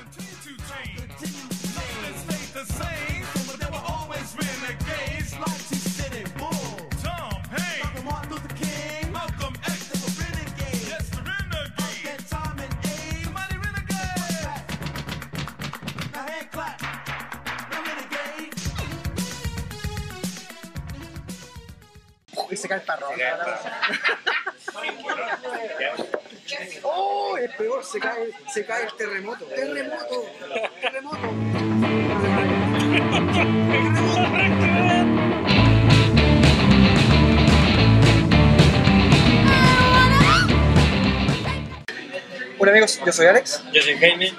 continue to change. Nothing stayed the same, but there were always renegades. Like T City Bull, Tom Hanks, Dr. Martin Luther King, Malcolm X. They were renegades. Yes, the renegades. That time and age, mighty renegades. Now hand clap. Ese cartarrón. Se cae, se cae el terremoto. ¡Terremoto! ¡Terremoto! Hola amigos, yo soy Alex. Yo soy Jaime.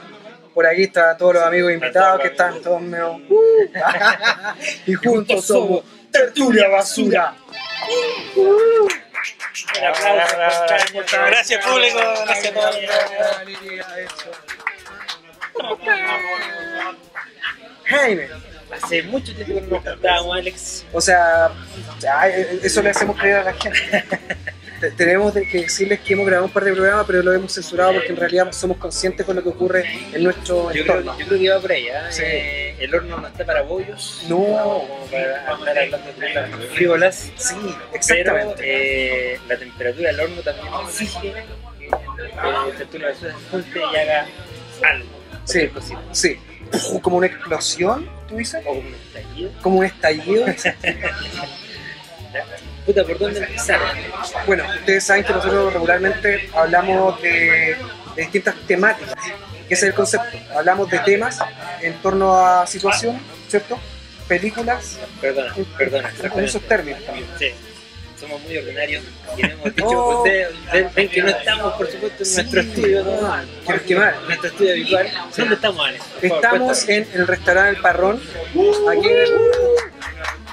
Por aquí están todos los amigos invitados que están todos medio... y juntos somos Tertulia Basura. Un aplauso. Gracias público. Gracias a todos. Jaime, Hace mucho tiempo que no nos juntábamos, Alex. o sea, ya, eso le hacemos creer a la gente. Te- Tenemos de- que decirles que hemos grabado un par de programas, pero lo hemos censurado porque en realidad somos conscientes con lo que ocurre en nuestro Yo creo, entorno. yo creo que iba por ahí. ¿eh? Sí. Eh, el horno no está para bollos. No. Como para andar hablando de frívolas. Sí, Pero exactamente. eh, la temperatura del horno también exige que eh, Tertulia Basura se junte y haga algo. Sí. Sí. Uf, Como una explosión, ¿tú dices? O como un estallido. Como un estallido. Puta, ¿por dónde empezar? Bueno, ustedes saben que nosotros regularmente hablamos de, de distintas temáticas, que ese es el concepto. Hablamos de temas en torno a situación, ¿cierto? Películas, Perdona, perdona. en esos términos también. Sí, somos muy ordinarios y hemos dicho Oh. ustedes ven, ven que no estamos, por supuesto, en Sí. nuestro estudio, ¿no? Quiero quemar. nuestro estudio habitual. ¿Dónde estamos, Alex? Favor, Estamos cuéntame. en el restaurante El Parrón, aquí en el,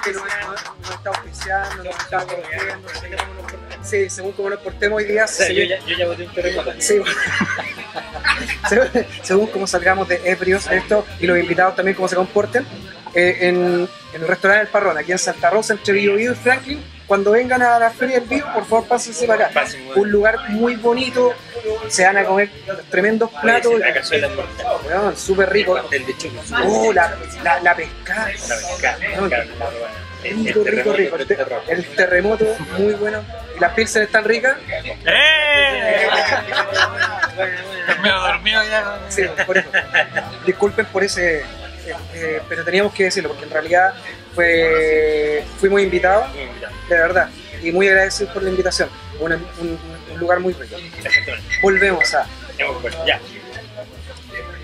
que nos, nos está oficiando, nos está corrigiendo. Sí, según como nos portemos hoy día, O sea, se- yo, ya, yo ya boté un terremoto. Sí. según, según cómo salgamos de ebrios esto y los invitados también cómo se comporten eh, en, en el restaurante El Parrón aquí en Santa Rosa entre Biobío y Franklin cuando vengan a la feria del Bio por favor pásense para acá bueno. un lugar muy bonito se van a comer tremendos Oye, platos sí, La cazuela es mortal. weón, súper El rico pastel de chulo. oh, la, la, la pescada La pesca, Weón, la pesca, el- rico, el rico, rico el el, te- el terremoto muy bueno y las pilsen están ricas ¡Eh! Me he dormido ya. Sí, por eso. Disculpen por ese. Eh, pero teníamos que decirlo porque en realidad fue, fuimos invitados, de verdad, y muy agradecidos por la invitación. Un, un- un lugar muy rico. Volvemos a. Ya.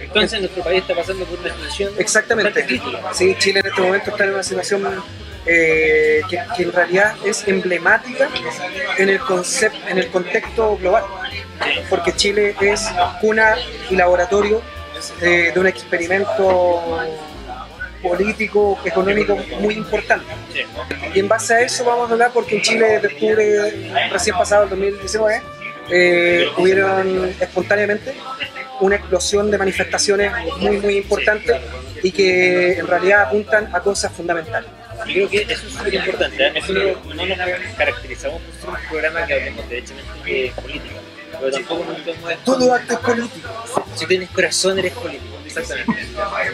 Entonces, nuestro país está pasando por una situación Exactamente. Sí, Chile en este momento está en una situación eh, que, que en realidad es emblemática en el, concepto, en el contexto global. Porque Chile es cuna y laboratorio eh, de un experimento político, económico muy importante. Y en base a eso vamos a hablar porque en Chile desde octubre recién pasado, el 2019, eh, hubieron espontáneamente una explosión de manifestaciones muy muy importantes y que en realidad apuntan a cosas fundamentales. Yo creo que eso es súper importante. ¿eh? Nosotros no nos caracterizamos por ser un programa que hablemos derechamente de política, pero tampoco nos podemos Todo acto es político. Si tienes corazón, eres político, exactamente.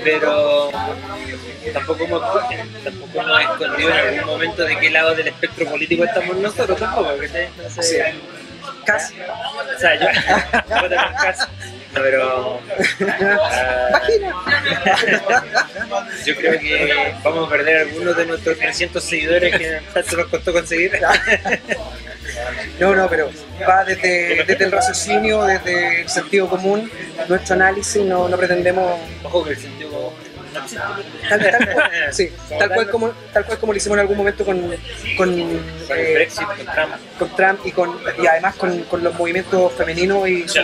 Pero tampoco hemos, tampoco hemos escondido en algún momento de qué lado del espectro político estamos nosotros, tampoco. ¿cachai? Entonces, Sí. Casi. O sea, yo, yo también casi. No, pero. ah, yo creo que vamos a perder algunos de nuestros 300 seguidores que tanto nos costó conseguir. No, no, pero va desde, desde el raciocinio, desde el sentido común, nuestro análisis, no, no pretendemos Ojo que el sentido común tal, tal cual, sí, tal cual como tal cual como lo hicimos en algún momento con con, Con eh, Brexit, con Trump. con Trump y con y además con, con los movimientos femeninos y su-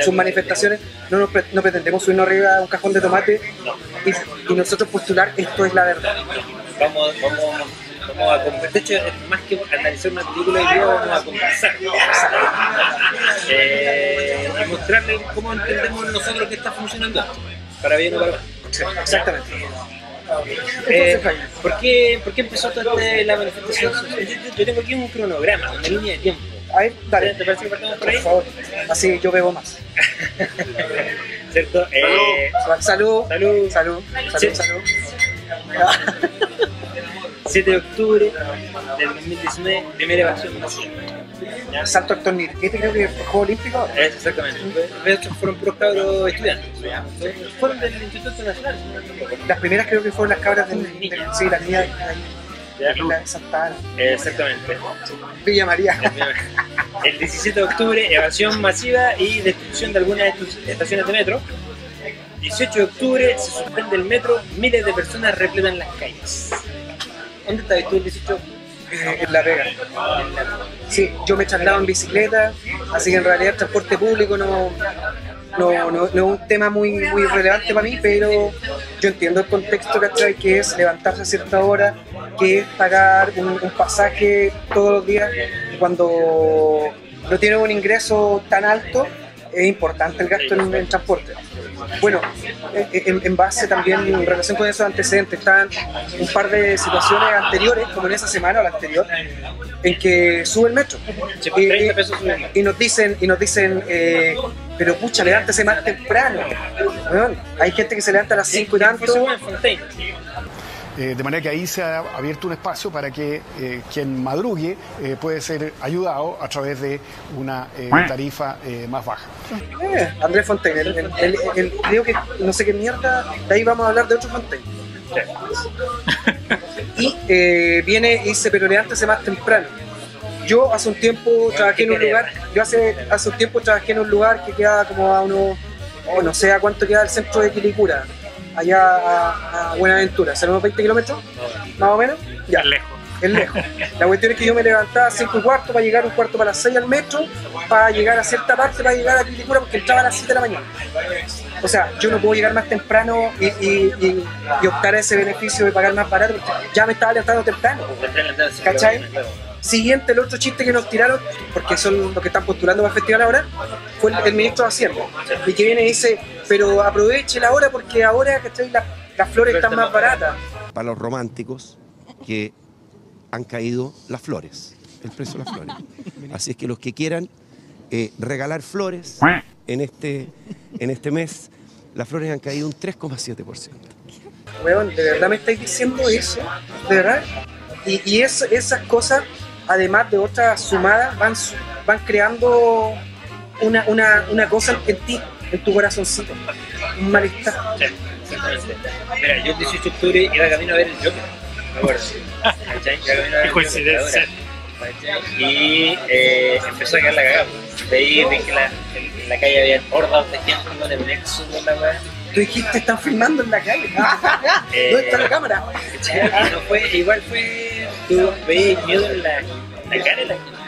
sus manifestaciones no nos pre- no pretendemos subirnos arriba a un cajón de tomate y, y nosotros postular esto es la verdad. Vamos, vamos, vamos a conversar. De hecho, más que analizar una película hoy día, vamos a conversar. Eh, y mostrarle cómo entendemos nosotros que está funcionando. Para bien o para mal. exactamente Eh, ¿por, qué, ¿Por qué empezó toda esta- la manifestación? Yo, tengo aquí un cronograma, una línea de tiempo. a ver, dale ¿Te parece que partamos por por ahí? favor así yo bebo más ¿cierto? Eh, Salud, salud. salud, salud, Sí. salud. 7 de octubre del 2019, primera evasión masiva. ¿Ya? Salto al tornillo. Este creo que fue Juego Olímpico. Es exactamente. De hecho, fueron puros cabros estudiantes. Fueron del Instituto Nacional. Las primeras creo que fueron las cabras del, del sí, las ¿Ya? ahí, la de Exactamente. Villa María. El 17 de octubre, evasión masiva y destrucción de algunas estaciones de metro. 18 de octubre, se suspende el metro, miles de personas repletan las calles. ¿Dónde estabas tú el 18? eh, en La Vega. Sí, yo me traslado en bicicleta, así que en realidad el transporte público no, no, no, no es un tema muy, muy relevante para mí, pero yo entiendo el contexto, ¿cachai? Que es levantarse a cierta hora, que es pagar un, pasaje todos los días cuando no tienes un ingreso tan alto. Es importante el gasto en transporte. Bueno, eh, en, en base también en relación con esos antecedentes, están un par de situaciones anteriores, como en esa semana o la anterior, en que sube el metro. Pues, Y- 30 y- nos dicen, y nos dicen eh, pero pucha, levántese más temprano. Hay gente que se levanta a las 5 y tanto. Eh, de manera que ahí se ha abierto un espacio para que eh, quien madrugue eh, puede ser ayudado a través de una eh, tarifa eh, más baja. Eh, Andrés Fontaine, el, el- el- el- creo que no sé qué mierda, de ahí vamos a hablar de otro Fontaine. Y eh, viene y dice, pero levántese más temprano. Yo hace un tiempo trabajé en un lugar, yo hace, hace un tiempo trabajé en un lugar que queda como a unos, oh, no sé a cuánto queda el centro de Quilicura, allá a, a Buenaventura, ¿serán unos 20 kilómetros? Más o menos. Ya. Es lejos. es lejos. La cuestión es que yo me levantaba a 5 y cuarto para llegar un cuarto para las 6 al metro, para llegar a cierta parte, para llegar a Quilicura, porque entraba a las 7 de la mañana. O sea, yo no puedo llegar más temprano y, y- y- y optar a ese beneficio de pagar más barato, porque ya me estaba levantando temprano. ¿Cachai? Siguiente, el otro chiste que nos tiraron, porque son los que están postulando para el festival ahora, fue el, el ministro de Hacienda. Y que viene y dice, pero aproveche la hora porque ahora ¿cachai? La- las flores están más baratas. para los románticos que han caído las flores, el precio de las flores. Así es que los que quieran eh, regalar flores en este, en este mes, las flores han caído un 3,7%. Weón, ¿de verdad me estáis diciendo eso? ¿De verdad? Y, y es- esas cosas, además de otras sumadas, van, van creando una, una, una cosa en ti, en tu corazoncito. Un malestar. Sí, exactamente. Mira, yo el 18 de octubre iba camino a ver el Joker, me acuerdo. ¿Cachai? Iba camino a ver Qué el coincidencia. Y eh, empezó a quedar la cagada. De ahí vi que la, en, la calle había hordas de gente con el nexo con la weá. Tú dijiste, están filmando en la calle. Eh, ¿Dónde está la cámara? ¿cachai? Y no fue, igual fue, tú veías miedo en la, la cara de la gente.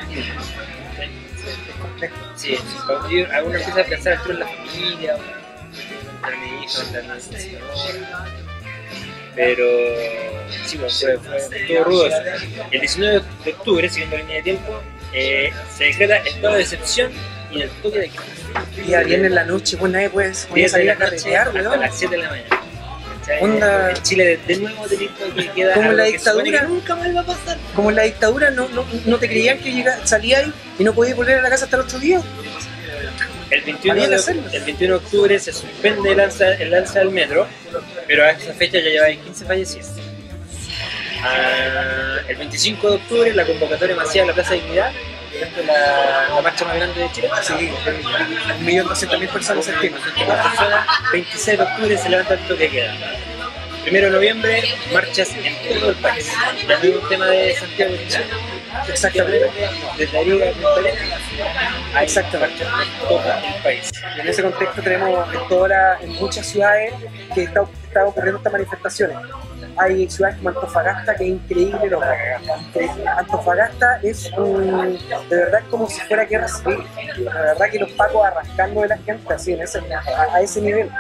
Sí, cuando yo, algunos empiezan a pensar tú en la familia, en mi hijo, en la señora. Pero sí, bueno, fue, fue todo rudo. El 19 de octubre, siguiendo la línea de tiempo, eh, se decreta estado de excepción y el toque de queda. Y a viernes en la noche, pues nadie puede, puede salir a carretear, weón. las 7 de la mañana. ¿Cachai? Onda- Chile de, nuevo tenés toque de queda. Como la que dictadura. que nunca más va a pasar. Como en la dictadura no, no, no te creían que llega, salías y no podías volver a la casa hasta el otro día. El 21, Había que de, el 21 de octubre se suspende el alza, el alza del metro, pero a esa fecha ya lleva 15 fallecidos. Ah, el 25 de octubre la convocatoria masiva de la Plaza de Dignidad, la, marcha más grande de Chile. Sí, un millón doscientas mil personas se estima. personas. 26 de octubre se levanta el toque queda. Primero de noviembre, marchas en todo el país. Es un tema de Santiago de Chile. Exactamente. Desde Arica a hay Exactamente. marchas en todo el país. Y en ese contexto tenemos en, toda la- en muchas ciudades que está, está ocurriendo estas manifestaciones. Hay ciudades como Antofagasta que es increíble lo que Antofagasta es un, de verdad es como si fuera guerra civil. La verdad que los pacos arrancando de la gente así en ese, a, a ese nivel.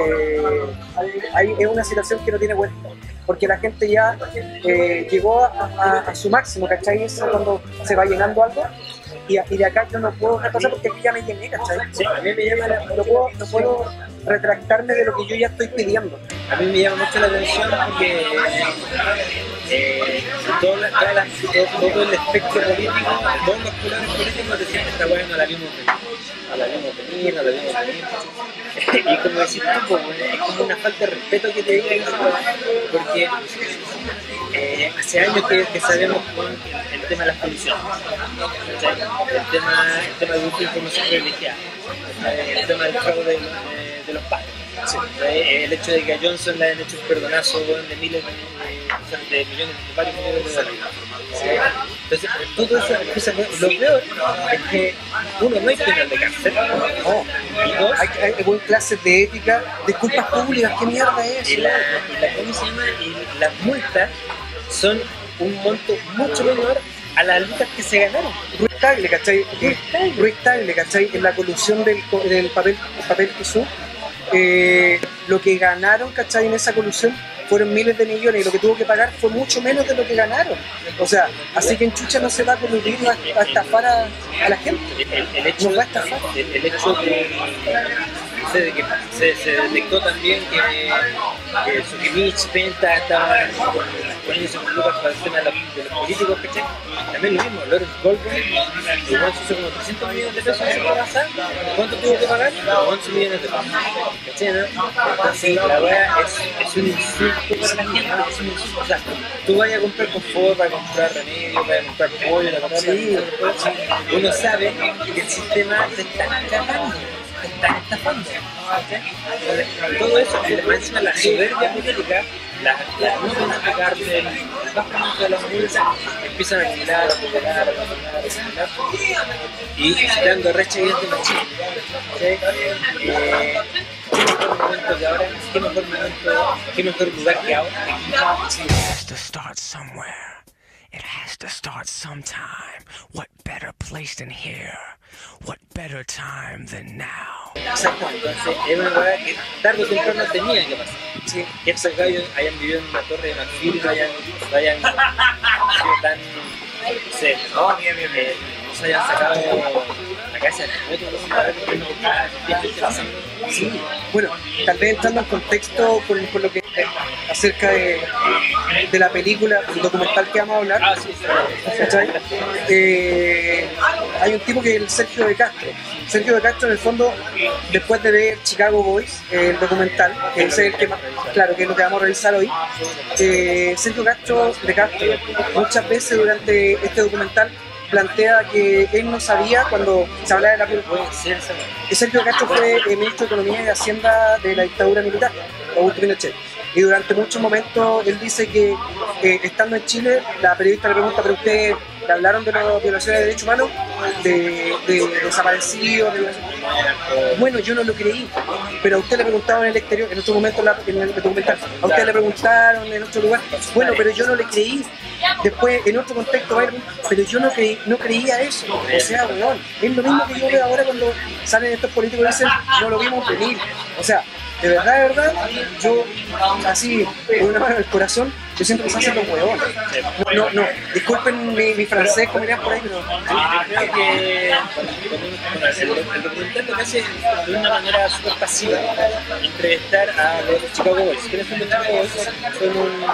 Eh, hay- es una situación que no tiene vuelta. Porque la gente ya eh, llegó a, a- a su máximo, ¿cachai? Es cuando se va llenando algo y, y de acá yo no puedo cosa porque aquí ya me llené, ¿cachai? Sí, a mí me llama la, no puedo, no puedo retractarme de lo que yo ya estoy pidiendo. A mí me llama mucho la atención porque eh, toda la- toda la- todo, todo el espectro político, todos los colores políticos decían esta weá la vimos venir, la vimos venir, no la vimos venir. y como decís tú, es como una falta de respeto que te digan eso, porque eh, hace años que, que sabemos con el, tema de las condiciones, el tema, el tema de información privilegiada, el tema del fraude de, de- de los padres. ¿cachai? El hecho de que a Johnson le hayan hecho un perdonazo de miles de, de millones, de varios millones de dólares. Entonces, todo eso empieza Lo peor es que, uno, no hay penal de cárcel. No. Y dos, Hay, hay, hay clases de ética, disculpas públicas, ¿qué mierda es y la, y la, ¿cómo se llama? Y las multas son un monto mucho menor a las lucas que se ganaron. Ruiz Tagle, ¿cachai? Ruiz Tagle, ¿cachai? En la colusión del, del papel, papel Jesús, eh, lo que ganaron, ¿cachai? En esa colusión fueron miles de millones y lo que tuvo que pagar fue mucho menos de lo que ganaron. O sea, así que en Chucha no se va a coludir a, a estafar a, a la gente. El, el hecho, Nos va a estafar. el, el hecho de, que se, se detectó también que, que Sukimich, Penta estaban poniéndose con lucas para el tema de, los- de los políticos, ¿cachai? También lo mismo, Lawrence Goldberg, igual se hizo como 300 millones de pesos esa pasada, ¿cuánto tuvo que pagar? 11 millones de pesos, ¿cachai? no? Entonces la weá es, es un insulto para la gente, es un insulto, o sea, tú vayas a comprar confort, vas a comprar remedio, vas a comprar pollo, vas a comprar Sí. uno sabe que el sistema te está cagando, están estafando. Todo eso, encima la soberbia política, las nóminas de cárcel, básicamente de las multas, empiezan a acumular, acumular, acumular, acumular, y dando recha evidente. ¿cachai? Eh, ¿Qué mejor momento que ahora? ¿Qué mejor momento? ¿Qué mejor lugar que ahora? It has to start sometime. What better place than here? What better time than now? Que tarde o temprano tenía que pasar. Sí. Que estos gallos hayan vivido en una torre de marfil, no hayan, no hayan sido tan, no eh, no se hayan sacado casa. Sí, bueno, tal vez entrando en contexto con, con lo que acerca de, de la película, el documental que vamos a hablar, Ah, sí, sí. ¿cachai? Eh, hay un tipo que es el Sergio de Castro. Sergio de Castro, en el fondo, después de ver Chicago Boys, eh, el documental, que es el que más, claro, que es lo que vamos a revisar hoy, eh, Sergio Castro de Castro muchas veces durante este documental plantea que él no sabía cuando se hablaba de la y Sergio Castro fue eh, ministro de Economía y de Hacienda de la dictadura militar, Augusto Pinochet. Y durante muchos momentos él dice que eh, estando en Chile, la periodista le pregunta, ¿pero ustedes le hablaron de las violaciones de derechos humanos? De, de desaparecidos, de violaciones?". Bueno, yo no lo creí, pero a usted le preguntaron en el exterior, en otro momento en la- en el documental, a usted le preguntaron en otro lugar, bueno, pero yo no le creí. Después, en otro contexto, pero yo no, creí, no creía eso. O sea, weón, es lo mismo que yo veo ahora cuando salen estos políticos y dicen, no lo vimos venir. O sea, de verdad, de verdad, yo, así, con una mano en el corazón, yo siento que se hacen los huevones. No, no, disculpen mi, mi francés, como dirían por ahí, pero Yo creo que uno- bueno, el, documental lo que hace de una manera súper pasiva entrevistar a los Chicago Boys. ¿Quiénes son los Chicago Boys? Son un.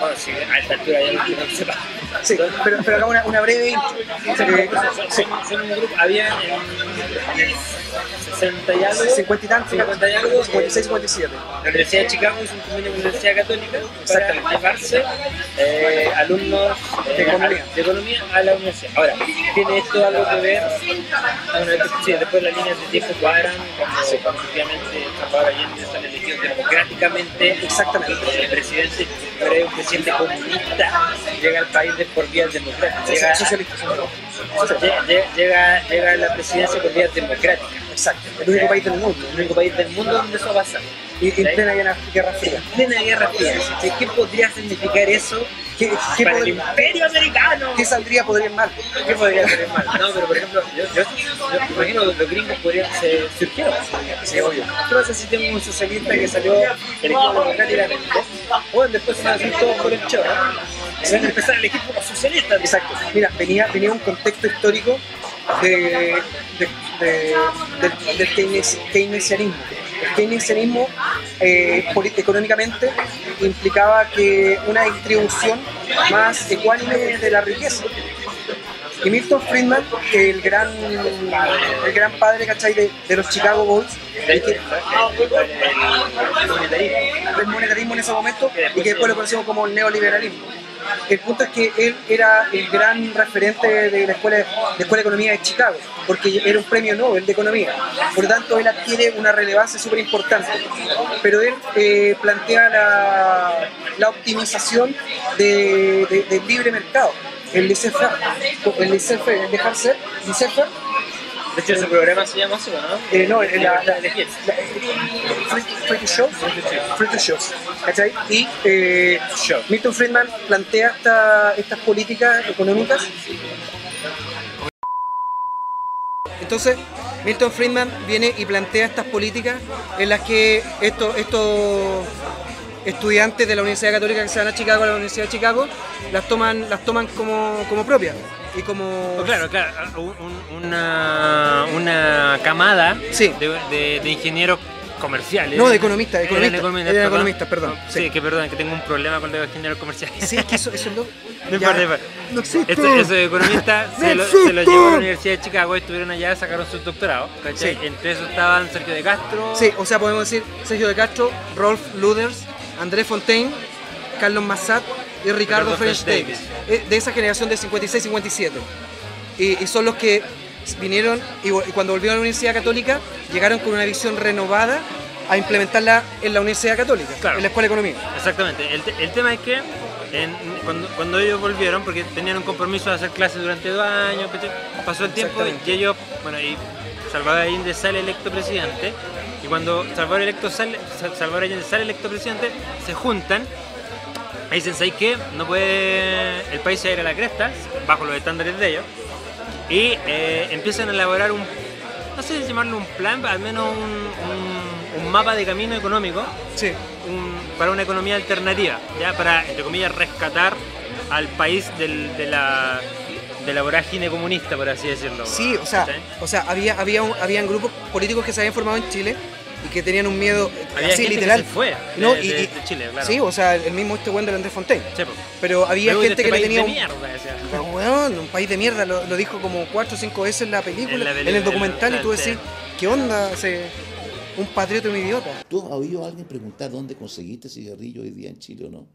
Bueno, sí, a esta altura ya no no sepa. sí, pero, pero acá una, una breve intro. Eh, Son, un grupo, había en, en el 60 y algo. 50 y tantos, 50 y algo. 56, 57. La Universidad de Chicago es un convenio con la Universidad Católica para Exactamente. Eh, alumnos eh, De economía. a- de economía a la universidad. Ahora, ¿tiene esto algo que ver? Bueno, después, sí, después las líneas de tiempo cuadran cuando, cuando efectivamente Salvador Allende sale elegido democráticamente. Exactamente. El presidente, pero es un presidente comunista, llega al país de por vías democráticas. Llega, Socialista, llega, llega, llega a la presidencia por vías democráticas. Exacto, el único país del mundo. El único país del mundo donde eso pasa. Y en plena guerra, guerra fría. plena guerra fría. ¿Qué podría significar eso ¿Qué, qué, para el imperio americano? qué saldría podría ir mal? ¿Qué podría ser mal? No, pero por ejemplo, yo, yo, yo imagino que los gringos podrían ser surgieron. Sí, obvio. ¿Qué pasa si tengo un socialista que salió elegido democráticamente? Bueno, después se van a hacer todos por el chorro. Y van a empezar a elegir como socialistas. Exacto. Mira, venía, venía un contexto histórico de, de- de- del, del keynes- El keynesianismo eh, económicamente implicaba que una distribución más ecuánime de la riqueza. Y Milton Friedman, el gran, el gran padre ¿cachai? De, los Chicago Bulls, y que- del monetarismo en ese momento y que después lo conocimos como el neoliberalismo. El punto es que él era el gran referente de la escuela de, escuela economía de Chicago, porque era un premio Nobel de economía. Por lo tanto, él adquiere una relevancia súper importante. Pero él eh, plantea la, la optimización de- de- del libre mercado, el laissez-faire, el laissez-faire, el dejar ser, laissez-faire, De hecho, su programa se llama así, ¿no? eh, no, la, la, la, Elegir. free, free to show, free to show, ¿cachai? Y eh, Show. Milton Friedman plantea esta- estas políticas económicas. Entonces, Milton Friedman viene y plantea estas políticas en las que estos, estos estudiantes de la Universidad Católica que se van a Chicago, a la Universidad de Chicago, las toman, las toman como, como propias. Y como... Pues claro, claro, un- un- una, una camada Sí. de, de- de ingenieros comerciales. No, de economistas, de economistas, perdón, Sí, sí. que perdón, que tengo un problema con los ingenieros comerciales. Sí, es que eso, eso es lo... No ya- importa, no importa. no existe. Esos economistas se, lo- se llevó a la Universidad de Chicago, estuvieron allá, sacaron sus doctorados. Sí. Entre esos estaban Sergio de Castro. Sí, o sea, podemos decir Sergio de Castro, Rolf Luders, André Fontaine, Carlos Massat y Ricardo Ricardo French Davis. Eh, De esa generación de 56-57. Y, y son los que vinieron y, cuando volvieron a la Universidad Católica llegaron con una visión renovada a implementarla en la Universidad Católica, Claro. en la Escuela de Economía. Exactamente. El, te- el tema es que en- cuando, cuando ellos volvieron, porque tenían un compromiso de hacer clases durante dos años, pasó el tiempo y ellos, bueno, y Salvador Allende sale electo presidente, cuando Salvador, electo sale, Sal- Salvador Allende sale electo presidente, se juntan y dicen, ¿sabes qué? No puede, el país se ir a la cresta, bajo los estándares de ellos, y eh, empiezan a elaborar un, no sé si llamarlo un plan, al menos un, un- un mapa de camino económico, Sí. un- para una economía alternativa, ya para, entre comillas, rescatar al país del- de, la, de la vorágine comunista, por así decirlo. Sí, o sea, ¿cachai? o sea había, había un- habían grupos políticos que se habían formado en Chile y que tenían un miedo Había así gente que literal. se fue de- No, de- y- de y- Chile, claro. Sí, o sea, el mismo este buen del Andrés Fontaine. Sí. Pero había de gente este que le país tenía de un, mierda, decía. Pero, weón, un país de mierda, lo, lo dijo como cuatro o cinco veces en la película, En la en, película, el documental, en y tú decís, ¿qué onda? Ese- un patriota un idiota. ¿Tú has oído a alguien preguntar dónde conseguiste cigarrillo hoy día en Chile o no?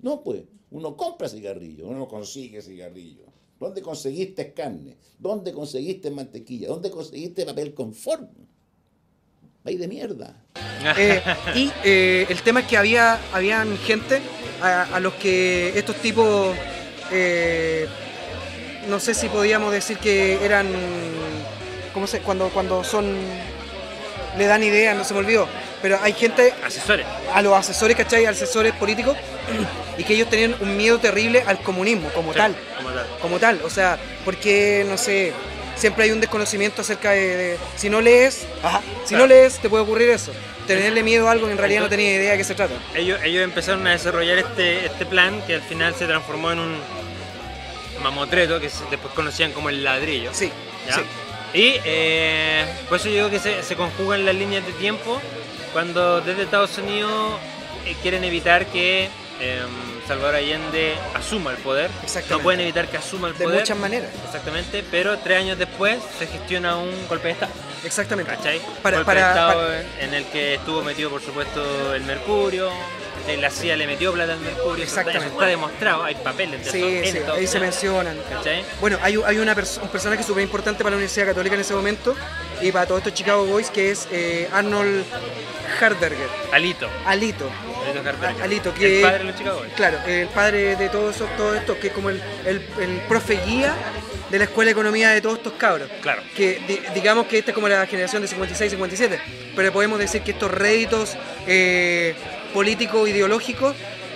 No, pues, uno compra cigarrillo, uno no consigue cigarrillo. ¿Dónde conseguiste carne? ¿Dónde conseguiste mantequilla? ¿Dónde conseguiste papel conforme? País de mierda. Eh, y eh, el tema es que había habían gente a, a los que estos tipos, eh, no sé si podíamos decir que eran, ¿cómo se? Cuando, cuando son, le dan ideas, no se me olvidó, pero hay gente Asesores. a los asesores, ¿cachai? Asesores políticos, y que ellos tenían un miedo terrible al comunismo como Sí, tal. como tal. Como tal, o sea, porque, no sé, siempre hay un desconocimiento acerca de, de- si no lees, ajá, si Claro. no lees te puede ocurrir eso. Tenerle miedo a algo que en realidad no tenía idea de qué se trata. ellos, ellos empezaron a desarrollar este, este plan que al final se transformó en un mamotreto que se- después conocían como el ladrillo. Sí, ¿ya? sí. Y eh, por eso yo digo que se, se conjugan las líneas de tiempo cuando desde Estados Unidos eh, quieren evitar que eh, Salvador Allende asuma el poder. No pueden evitar que asuma el De poder. muchas maneras. Exactamente, pero tres años después se gestiona un golpe de Estado. Exactamente. ¿Cachai? Para- golpe para- de Estado para- en el que estuvo metido, por supuesto, el Mercurio. La CIA le metió plata al Mercurio. Exactamente. Eso está demostrado, hay papeles de Sí, sí, ahí se mencionan. ¿cachai? Bueno, hay, hay una pers- un personaje súper importante para la Universidad Católica en ese momento y para todos estos Chicago Boys que es eh, Arnold Harberger, Alito. Alito. Alito que El padre de los Chicago Boys. Claro, el padre de todo eso, todo esto, que es como el, el, el profe guía de la escuela de economía de todos estos cabros. Claro. Que di- digamos que esta es como la generación de 56-57, pero podemos decir que estos réditos eh, políticos ideológicos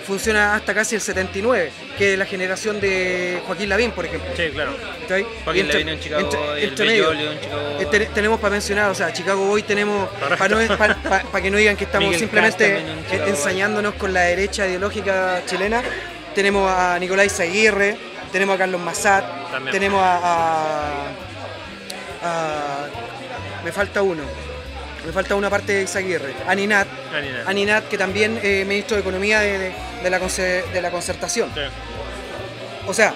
funcionan hasta casi el 79, que es la generación de Joaquín Lavín, por ejemplo. Sí, claro. ¿Cachai? Joaquín entre- Lavín en Chicago entre- Boy, el entre medio, Chicago Boy. eh, te- tenemos para mencionar, o sea, Chicago Boy tenemos, para que no digan que estamos Miguel simplemente en ensañándonos con la derecha ideológica chilena, tenemos a Nicolás Aguirre, tenemos a Carlos Massat, tenemos a, a- a- Me falta uno. Me falta una parte de Izaguirre, Aninat, Aninat. Aninat, que también eh, ministro de Economía de, de- de la, de la concertación. Sí. O sea,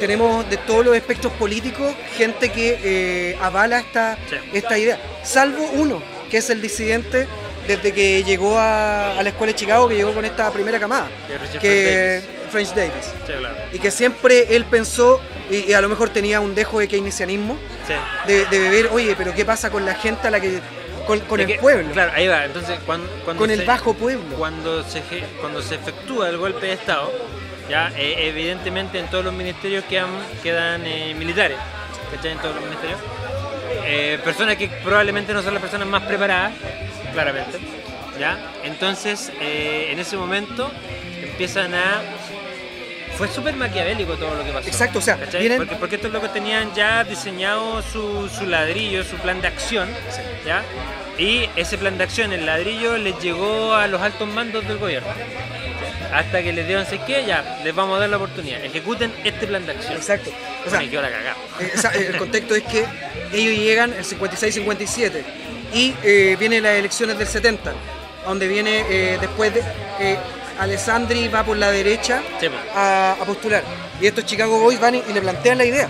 tenemos de todos los espectros políticos gente que eh, avala esta, Sí. esta idea, salvo uno, que es el disidente desde que llegó a, a la escuela de Chicago, que llegó con esta primera camada, Que French Davis. Sí, claro. Y que siempre él pensó, y, y a lo mejor tenía un dejo de keynesianismo, Sí. de, de beber, oye, pero ¿qué pasa con la gente a la que. Con, el que, pueblo? Claro, ahí va. Entonces, cuando, cuando con el se- bajo pueblo. Cuando se, cuando se efectúa el golpe de Estado, ya eh, evidentemente en todos los ministerios quedan, quedan eh, militares, ¿cachai? En todos los ministerios. Eh, personas que probablemente no son las personas más preparadas, claramente. ¿ya? Entonces, eh, en ese momento empiezan a... Fue súper maquiavélico todo lo que pasó. Exacto, o sea, vienen- Porque, porque estos locos tenían ya diseñado su, su ladrillo, su plan de acción, ¿ya? Y ese plan de acción, el ladrillo, les llegó a los altos mandos del gobierno. Hasta que les dieron, ¿sé qué? Ya, les vamos a dar la oportunidad. Ejecuten este plan de acción. Exacto. O sea, Bueno, la. Eh, el contexto es que ellos llegan el 56-57 y eh, vienen las elecciones del 70, donde viene eh, después de. eh, Alessandri va por la derecha Sí, pues. a, a postular. Y estos Chicago Boys van y, y le plantean la idea.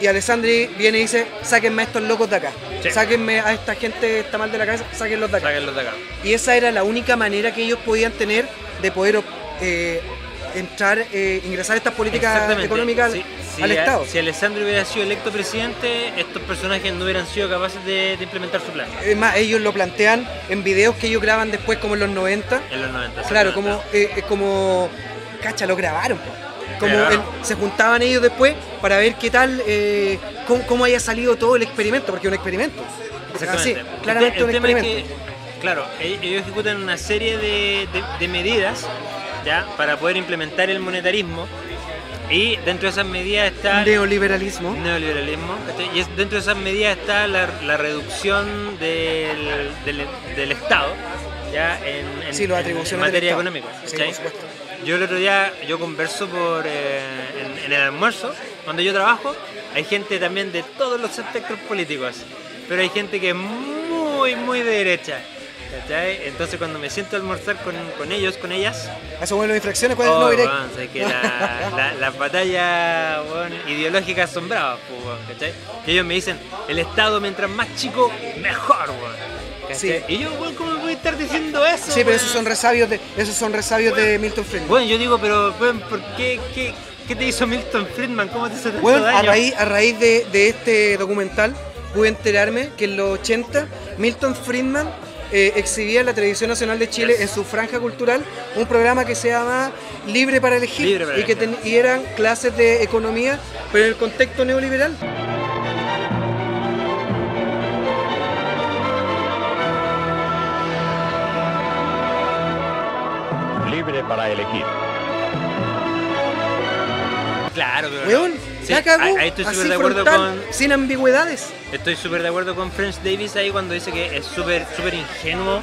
Y Alessandri viene y dice: sáquenme a estos locos de acá. Sí. Sáquenme a esta gente que está mal de la cabeza, sáquenlos de acá. Sáquenlos de acá. Y esa era la única manera que ellos podían tener de poder eh, entrar, eh, ingresar estas políticas económicas al Estado. Si Alessandro hubiera sido electo presidente, estos personajes no hubieran sido capaces de, de implementar su plan. Es más, ellos lo plantean en videos que ellos graban después, como en los 90. En los 90. Claro, como, eh, como. Cacha, lo grabaron. Como el- se juntaban ellos después para ver qué tal, eh, cómo, cómo haya salido todo el experimento, porque es un experimento. Así, claramente El un el es que, claro, e- ellos ejecutan una serie de, de- de medidas ya para poder implementar el monetarismo y dentro de esas medidas está Neoliberalismo. neoliberalismo y dentro de esas medidas está la, la reducción del, del- del Estado ya en, en- Sí, materia económica. Sí. Yo el otro día, yo converso por eh, en, en el almuerzo, donde yo trabajo, hay gente también de todos los espectros políticos, pero hay gente que es muy, muy de derecha. ¿Cachai? Entonces cuando me siento a almorzar con, con ellos, con ellas, Eso bueno, infracciones, ¿cuál es oh, no que la- la- las batallas weón, ideológicas son bravas, pues, ellos me dicen, el Estado mientras más chico, mejor. Y yo, weón, ¿cómo voy a estar diciendo eso? Sí, pero esos son resabios de, esos son resabios de Milton Friedman. Bueno, yo digo, pero ¿por qué, qué, qué te hizo Milton Friedman? ¿Cómo te hizo tanto Bueno, a raíz, a raíz de, de este documental pude enterarme que en los 80 Milton Friedman eh, exhibía en la Televisión Nacional de Chile en su franja cultural un programa que se llama Libre para elegir Libre para y que ten- y eran clases de economía pero en el contexto neoliberal. Libre para elegir. Claro, pero. Weón, no. Sí, la cagó, ahí, ahí estoy súper de acuerdo frontal, con. sin ambigüedades. Estoy súper de acuerdo con French Davis ahí cuando dice que es súper súper ingenuo.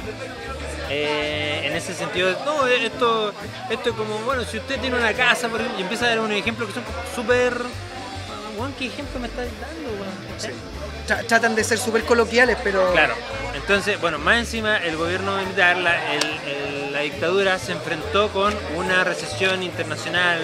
eh, en ese sentido, no, esto, esto es como, bueno, si usted tiene una casa, por ejemplo, y empieza a dar unos ejemplos que son súper. Weón, ¿qué ejemplo me estás dando. Tra- tratan de ser súper coloquiales, pero Claro. Entonces, bueno, más encima el gobierno militar, la, el- el- la dictadura se enfrentó con una recesión internacional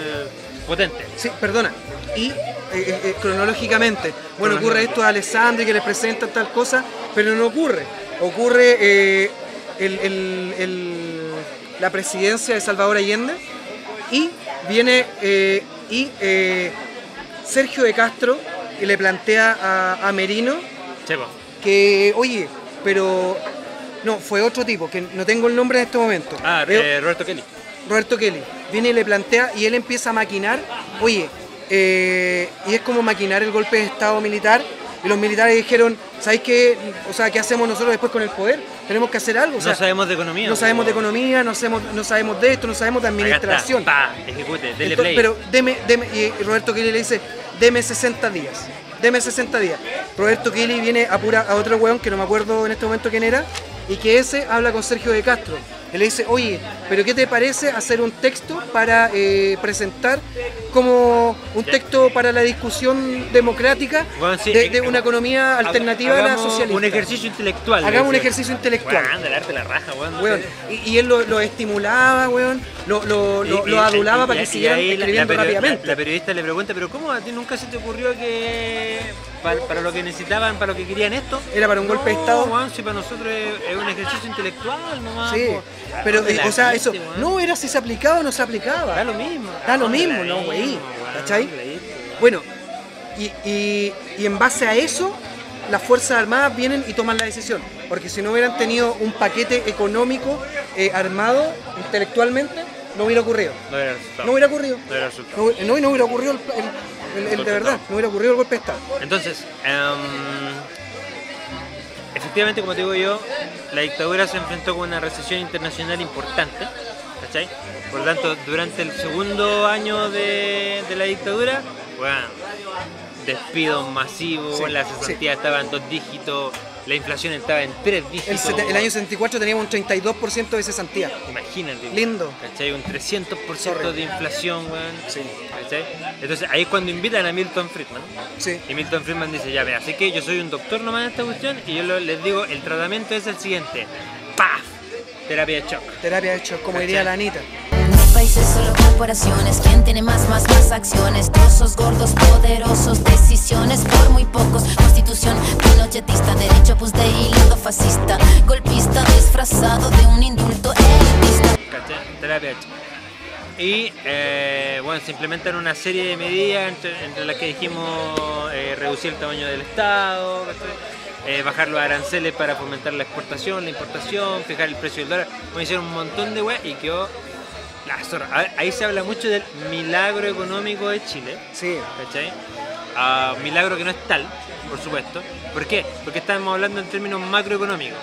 potente. Sí, perdona. Y eh, eh, cronológicamente, bueno, ocurre esto a Alessandri que les presentan tal cosa, pero no ocurre. Ocurre eh, el- el- el- la presidencia de Salvador Allende y viene y Sergio de Castro y le plantea a, a Merino Chepo. que, oye, pero no, fue otro tipo, que no tengo el nombre en este momento. Ah, Roberto Kelly. Roberto Kelly viene y le plantea y él empieza a maquinar, oye, eh, y es como maquinar el golpe de Estado militar. Y los militares dijeron, ¿sabéis qué? O sea, ¿qué hacemos nosotros después con el poder? Tenemos que hacer algo. o sea, no sabemos de economía. no sabemos de economía, no sabemos, no sabemos de esto, no sabemos de Acá está, administración. Pa, ejecute, dele Entonces, play. pero deme, deme, y Roberto Kelly le dice, deme 60 días, deme 60 días. Roberto Kelly viene a, pura, a otro weón que no me acuerdo en este momento quién era, y que ese habla con Sergio de Castro. Le dice, oye, pero ¿qué te parece hacer un texto para eh, presentar como un texto para la discusión democrática Bueno, sí, de, de una economía alternativa a la socialista? Un ejercicio intelectual. Hagamos un ejercicio intelectual. Del arte la raja, weón. Weón, Y, y él lo, lo estimulaba, weón, lo, lo, Y- adulaba y- para que siguieran la- escribiendo la, rápidamente. La, la periodista le pregunta, pero ¿cómo a ti nunca se te ocurrió que para, para lo que necesitaban, para lo que querían esto? Era para un golpe de Estado. weón, si para nosotros es, es un ejercicio intelectual nomás. Sí, po. Pero, ¿Dónde eh, o sea, eso, weón? no era si se aplicaba o no se aplicaba. Da lo mismo. Da lo ¿Dónde mismo, no, güey? ¿cachai? Bueno, y, y- y en base a eso, las Fuerzas Armadas vienen y toman la decisión. Porque si no hubieran tenido un paquete económico eh, armado intelectualmente, no hubiera ocurrido. No era resultado. No hubiera ocurrido. No era resultado. No, no, hubiera ocurrido el, el- el- el- Golpe de verdad, no hubiera ocurrido el golpe de Estado. Entonces, em, efectivamente, como te digo yo, la dictadura se enfrentó con una recesión internacional importante, ¿cachai? Por lo tanto, durante el segundo año de, de la dictadura, bueno, despidos masivos, Sí, la sí. cesantía estaba en dos dígitos, la inflación estaba en tres dígitos. el año 74 teníamos un 32% de cesantía. Imagínate. Lindo. ¿Cachai? Un 300% Sorry. de inflación, weón. Sí. ¿Cachai? Entonces ahí es cuando invitan a Milton Friedman. Sí. Y Milton Friedman dice, ya ve, así que yo soy un doctor nomás en esta cuestión y yo lo- les digo, el tratamiento es el siguiente. ¡Paf! Terapia de shock. Terapia de hecho, como ¿Cachai? diría la Anita. Países, solo corporaciones. ¿Quién tiene más, más, más acciones? Trozos gordos, poderosos, decisiones por muy pocos. Pinochetista, derecho pues de hilo fascista. Golpista disfrazado de un indulto elitista. ¿Cachai? Terapia de shock. Y eh, bueno, se implementan una serie de medidas entre, entre las que dijimos eh, reducir el tamaño del Estado. Eh, bajar los aranceles para fomentar la exportación, la importación, fijar el precio del dólar. Bueno, hicieron un montón de weas y quedó la zorra. Ver, Ahí se habla mucho del milagro económico de Chile. Sí. ¿cachai? Ah, milagro que no es tal, por supuesto. ¿Por qué? Porque estamos hablando en términos macroeconómicos.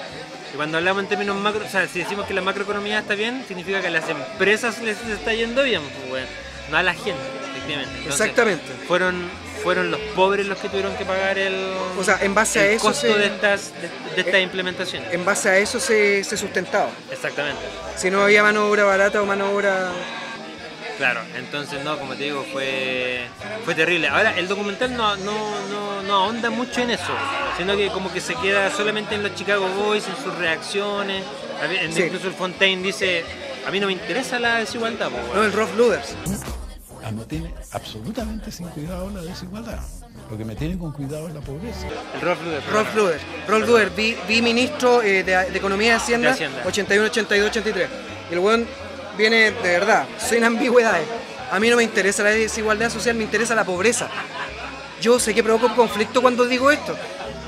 Y cuando hablamos en términos macro, o sea, si decimos que la macroeconomía está bien, significa que a las empresas les está yendo bien, pues, no a la gente, efectivamente. Entonces, Exactamente. Fueron, fueron los pobres los que tuvieron que pagar el, O sea, en base a eso costo se- de estas, de, de estas Eh, implementaciones. En base a eso se, se sustentaba. Exactamente. Si no había mano de obra barata o mano de obra. Claro, entonces no, como te digo, fue, fue terrible. Ahora, el documental no, no, no, no ahonda mucho en eso, sino que como que se queda solamente en los Chicago Boys, en sus reacciones. En- Sí. Incluso el Fontaine dice, a mí no me interesa la desigualdad. po, weón". No, el Rough Luders. Ah, no tiene absolutamente sin cuidado la desigualdad. Lo que me tiene con cuidado es la pobreza. El Rolf Luder. Rolf Luder. Rolf Luder, vi, vi ministro eh, de, de Economía y Hacienda, De Hacienda. 81, 82, 83. Y el weón viene de verdad, sin ambigüedades. A mí no me interesa la desigualdad social, me interesa la pobreza. Yo sé que provoco un conflicto cuando digo esto.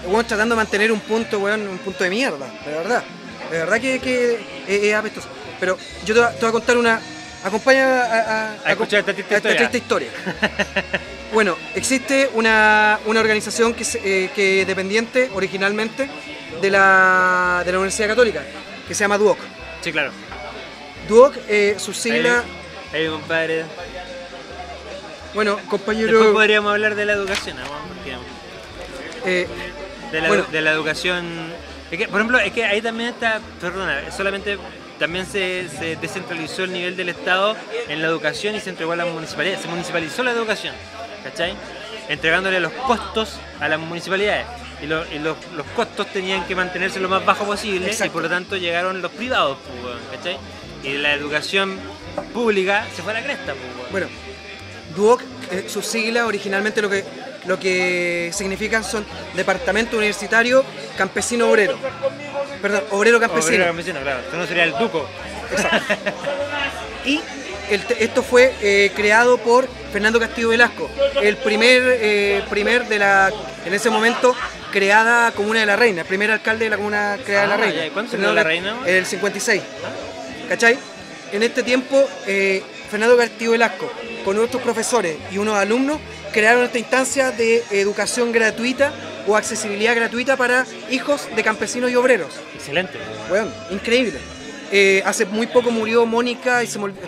Weón tratando de mantener un punto, weón, un punto de mierda, de verdad. De verdad que, que es, es apestoso. Pero yo te, voy a- te voy a contar una. Acompaña a, a- A escuchar esta triste historia. triste historia. Bueno, existe una, una organización que, eh, que dependiente originalmente de la, de la Universidad Católica, que se llama DUOC. Sí, claro. DUOC, eh, su sigla, Ahí, compadre. bueno, Después compañero, podríamos hablar de la educación, ¿no? Eh, de la, Bueno. de la educación. Es que, por ejemplo, es que ahí también está, perdona, solamente también se, se descentralizó el nivel del Estado en la educación y se entregó a las municipalidades. Se municipalizó la educación, ¿cachai? Entregándole los costos a las municipalidades. Y, lo- y los, los costos tenían que mantenerse lo más bajo posible Exacto. y por lo tanto llegaron los privados, pues, ¿cachai? Y la educación pública se fue a la cresta, pues, bueno, DUOC, eh, su sigla originalmente lo que, lo que significan son Departamento Universitario Campesino Obrero. Perdón, Obrero Campesino. Obrero campesino, claro. Esto no sería el duco. Y el te- esto fue eh, creado por Fernando Castillo Velasco, el primer, eh, primer de la, en ese momento, creada Comuna de la Reina, el primer alcalde de la Comuna creada de Ah, la Reina. ya, ¿y cuándo se creó la Reina? El 56. ¿Cachai? En este tiempo, eh, Fernando Castillo Velasco, con otros profesores y unos alumnos, crearon esta instancia de educación gratuita o accesibilidad gratuita para hijos de campesinos y obreros. Excelente. Weón, increíble. Eh, hace muy poco murió Mónica y se me olvidó-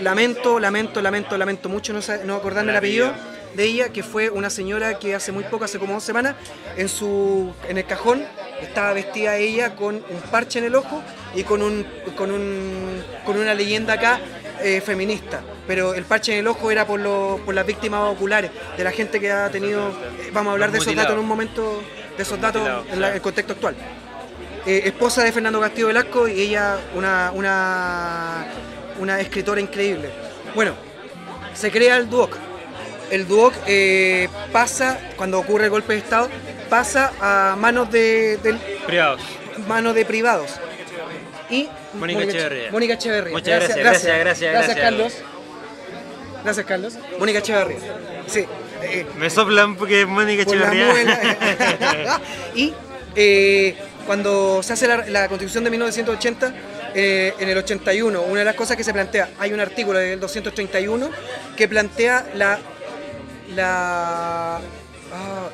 Lamento, lamento, lamento, lamento mucho no, no acordarme el El apellido apellido. de ella, que fue una señora que hace muy poco, hace como dos semanas, en su en el cajón estaba vestida ella con un parche en el ojo y con un con un con una leyenda acá eh, feminista. Pero el parche en el ojo era por, lo- por las víctimas oculares, de la gente que ha tenido. eh, vamos a hablar de esos datos en un momento, de esos datos en la- el contexto actual. Eh, esposa de Fernando Castillo Velasco y ella una, una, una escritora increíble. Bueno, se crea el DUOC. El DUOC eh, pasa, cuando ocurre el golpe de Estado, pasa a manos de, del- Privados. manos de privados. Y Mónica Echeverría. Mónica Echeverría. Muchas gracias, gracias, gracias, gracias. Carlos. Gracias, Carlos. Mónica Echeverría. Sí. eh, Me soplan porque Mónica por la Echeverría. y eh, cuando se hace la, la constitución de 1980, eh, en el 81, una de las cosas que se plantea, hay un artículo del 231 que plantea la, la ah,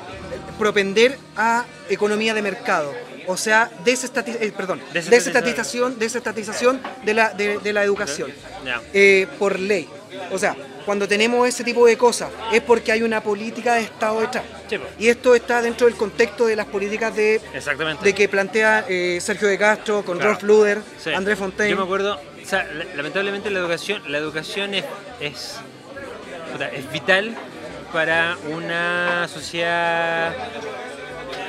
propender a economía de mercado. O sea, eh, perdón, desestatización, desestatización de la, de, de la educación eh, por ley. O sea, cuando tenemos ese tipo de cosas es porque hay una política de Estado detrás. Y esto está dentro del contexto de las políticas de, Exactamente. de que plantea eh, Sergio de Castro, con Claro. Rolf Luder, Sí. André Fontaine. Yo me acuerdo, o sea, la- lamentablemente la educación, la educación es, es, es vital para una sociedad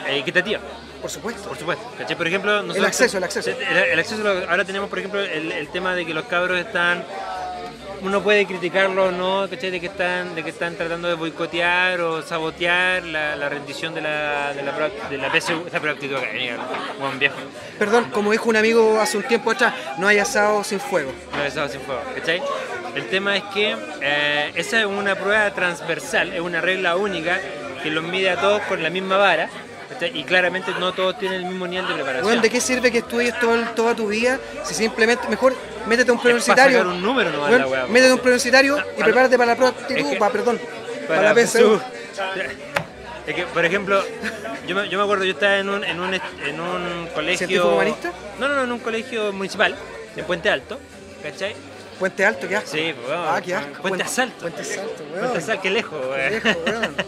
eh, equitativa. Por supuesto. Por supuesto. ¿cachai? Por ejemplo, nosotros- acceso, el acceso. El, el acceso, ahora tenemos, por ejemplo, el, el tema de que los cabros están. Uno puede criticarlo o no, ¿cachai? De que están, de que están tratando de boicotear o sabotear la, la rendición de la, de la, de la PSU, esa proactitud académica, buen viejo. Perdón, como dijo un amigo hace un tiempo atrás, no hay asado sin fuego. No besado sin fuego, ¿cachai? El tema es que eh, esa es una prueba transversal, es una regla única que los mide a todos con la misma vara, ¿cachai? Y claramente no todos tienen el mismo nivel de preparación. Bueno, ¿de qué sirve que estudies todo toda tu vida si simplemente, mejor métete a un preuniversitario? un número Bueno, la po. métete a un preuniversitario y a- prepárate para la proactitud, es que- para, perdón, para, para la PSU. Es que, por ejemplo, yo me, yo me acuerdo, yo estaba en un, en un, en un colegio... ¿Científico humanista? No, no, no, en un colegio municipal, en Puente Alto, ¿cachai? Puente Alto, qué asco. Sí, pues, weón. Ah, qué asco. Puente Asalto. Puente Asalto, weón. Puente Asalto, qué lejos, weón. Lejos, weón.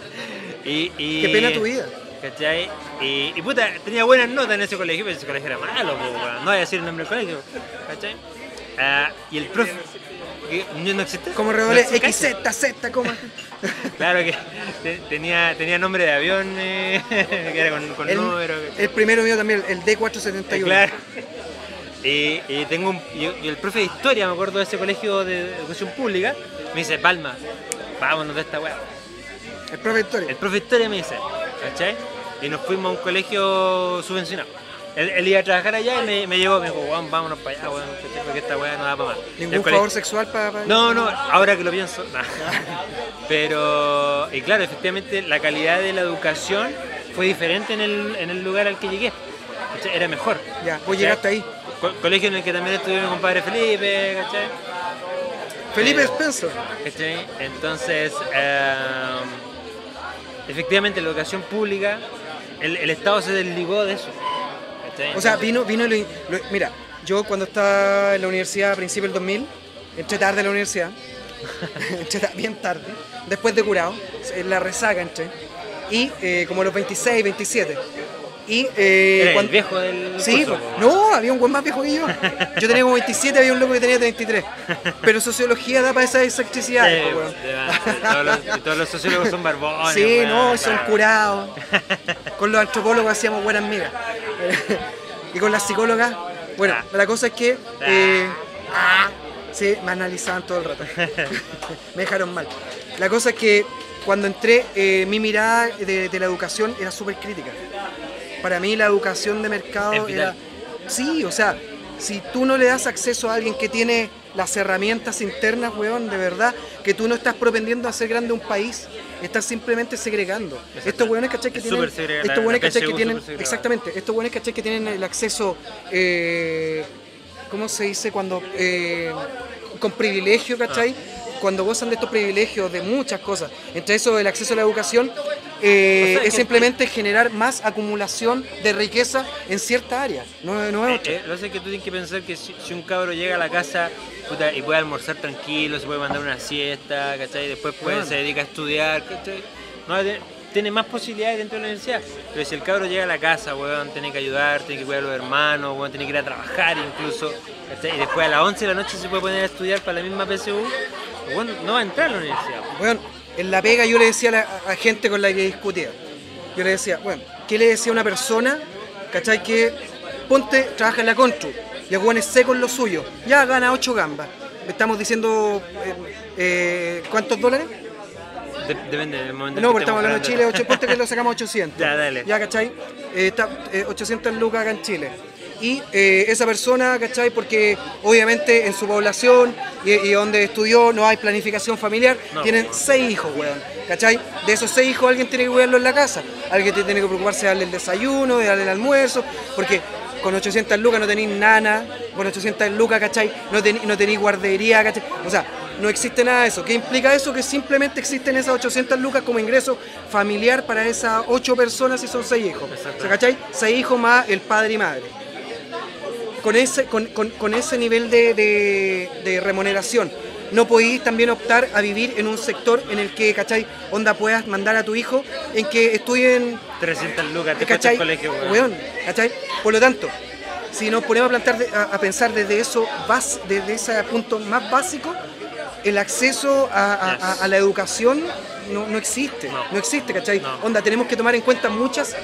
Y, y- Qué pena tu vida. ¿Cachai? Y, y puta, tenía buenas notas en ese colegio, pero ese colegio era malo, po, no voy a decir el nombre del colegio, ¿cachai? Ah, y el profe, no, no existe. Como redoble, No. XZ, Z, como. Claro que te- tenía, tenía nombre de avión, eh, que era con, con El, número. el primero mío también, el D471. Claro. Y, y tengo un, y, y el profe de historia, me acuerdo de ese colegio de educación pública, me dice, Palma, vámonos de esta weá. El profe de historia. El profe de historia me dice, ¿cachai? Y nos fuimos a un colegio subvencionado. Él, él iba a trabajar allá y me, me llevó, me dijo, Juan, vámonos para allá, weón, porque esta weá no da para más. Ningún favor colegio- sexual para. No, no, ahora que lo pienso. Pero, y claro, efectivamente la calidad de la educación fue diferente en el, en el lugar al que llegué. Era mejor. Ya, vos llegaste ahí. Co- colegio en el que también estuve mi compadre Felipe, ¿cachai? Felipe Pero- Spencer. ¿cachai? Entonces, eh, efectivamente la educación pública, el, el Estado se desligó de eso. O sea, vino, vino lo, lo- Mira, yo cuando estaba en la universidad a principios del 2000, entré tarde a la universidad, entré bien tarde, después de curado, en la resaca entré, y eh, como a los 26, 27. Y, eh, Era el viejo del Sí, curso, pues, no, había un buen más viejo que yo. Yo tenía como 27, había un loco que tenía 33. Pero sociología da para esa exacticidad. Sí, todos, los, y todos los sociólogos son barbones. Sí, weón, no, son claro. curados. Con los antropólogos hacíamos buenas migas. y con las psicólogas, bueno, Ah. la cosa es que. eh, ah, sí, me analizaban todo el rato. me dejaron mal. La cosa es que cuando entré, eh, mi mirada de, de la educación era súper crítica. Para mí, la educación de mercado era. Sí, o sea, si tú no le das acceso a alguien que tiene las herramientas internas, weón, de verdad, que tú no estás propendiendo a hacer grande un país, estás simplemente segregando. Estos weones, ¿cachai? Que tienen, estos weones, ¿cachai? Que tienen, exactamente, estos weones, ¿cachai? Que tienen el acceso, eh, ¿cómo se dice? Cuando, eh, con privilegio, ¿cachai? Cuando gozan de estos privilegios, de muchas cosas, entre eso el acceso a la educación, eh, es simplemente generar más acumulación de riqueza en cierta área, no, no es Eh, otra. eh, lo que pasa es que tú tienes que pensar que si, si un cabro llega a la casa puta, y puede almorzar tranquilo, se puede mandar una siesta, ¿cachai? Después puede, Bueno. se dedica a estudiar, ¿cachai? No tiene más posibilidades dentro de la universidad. Pero si el cabro llega a la casa, weón, tiene que ayudar, tiene que cuidar a los hermanos, weón, tiene que ir a trabajar incluso, ¿cachai? y después a las 11 de la noche se puede poner a estudiar para la misma PSU, weón, no va a entrar a la universidad. Bueno, en la pega yo le decía a, la, a gente con la que discutía, yo le decía, bueno, ¿qué le decía a una persona, cachai, que ponte, trabaja en la Contru, y el weón es seco en lo suyo, ya gana 8 gambas, estamos diciendo, eh, eh, ¿cuántos dólares? De- depende del momento. No, porque que estamos hablando de Chile, hablando. ocho, ponte que lo sacamos 800. Ya, dale. Ya, ¿cachai? Eh, está, eh, 800 lucas acá en Chile. Y eh, esa persona, ¿cachai? Porque obviamente en su población y, y donde estudió no hay planificación familiar, No. tienen seis hijos, weón. ¿Cachai? De esos seis hijos alguien tiene que cuidarlo en la casa. Alguien tiene que preocuparse de darle el desayuno, de darle el almuerzo, porque con 800 lucas no tenéis nana, con 800 lucas, ¿cachai? No, tení- no tenéis guardería, ¿cachai? O sea, no existe nada de eso. ¿Qué implica eso? Que simplemente existen esas 800 lucas como ingreso familiar para esas 8 personas y son 6 hijos. O sea, ¿cachai? 6 hijos más el padre y madre. Con ese, con, con- con ese nivel de, de- de remuneración. No podéis también optar a vivir en un sector en el que, ¿cachai? Onda puedas mandar a tu hijo en que estudien 300 lucas, te ¿Cachai? el colegio, weón. Weón, ¿cachai? Por lo tanto, si nos ponemos a, plantar a, a pensar desde eso, bas- desde ese punto más básico, el acceso a, a- a- a la educación no, no existe, No. no. existe, ¿cachai? No. Onda, tenemos que tomar en cuenta muchas,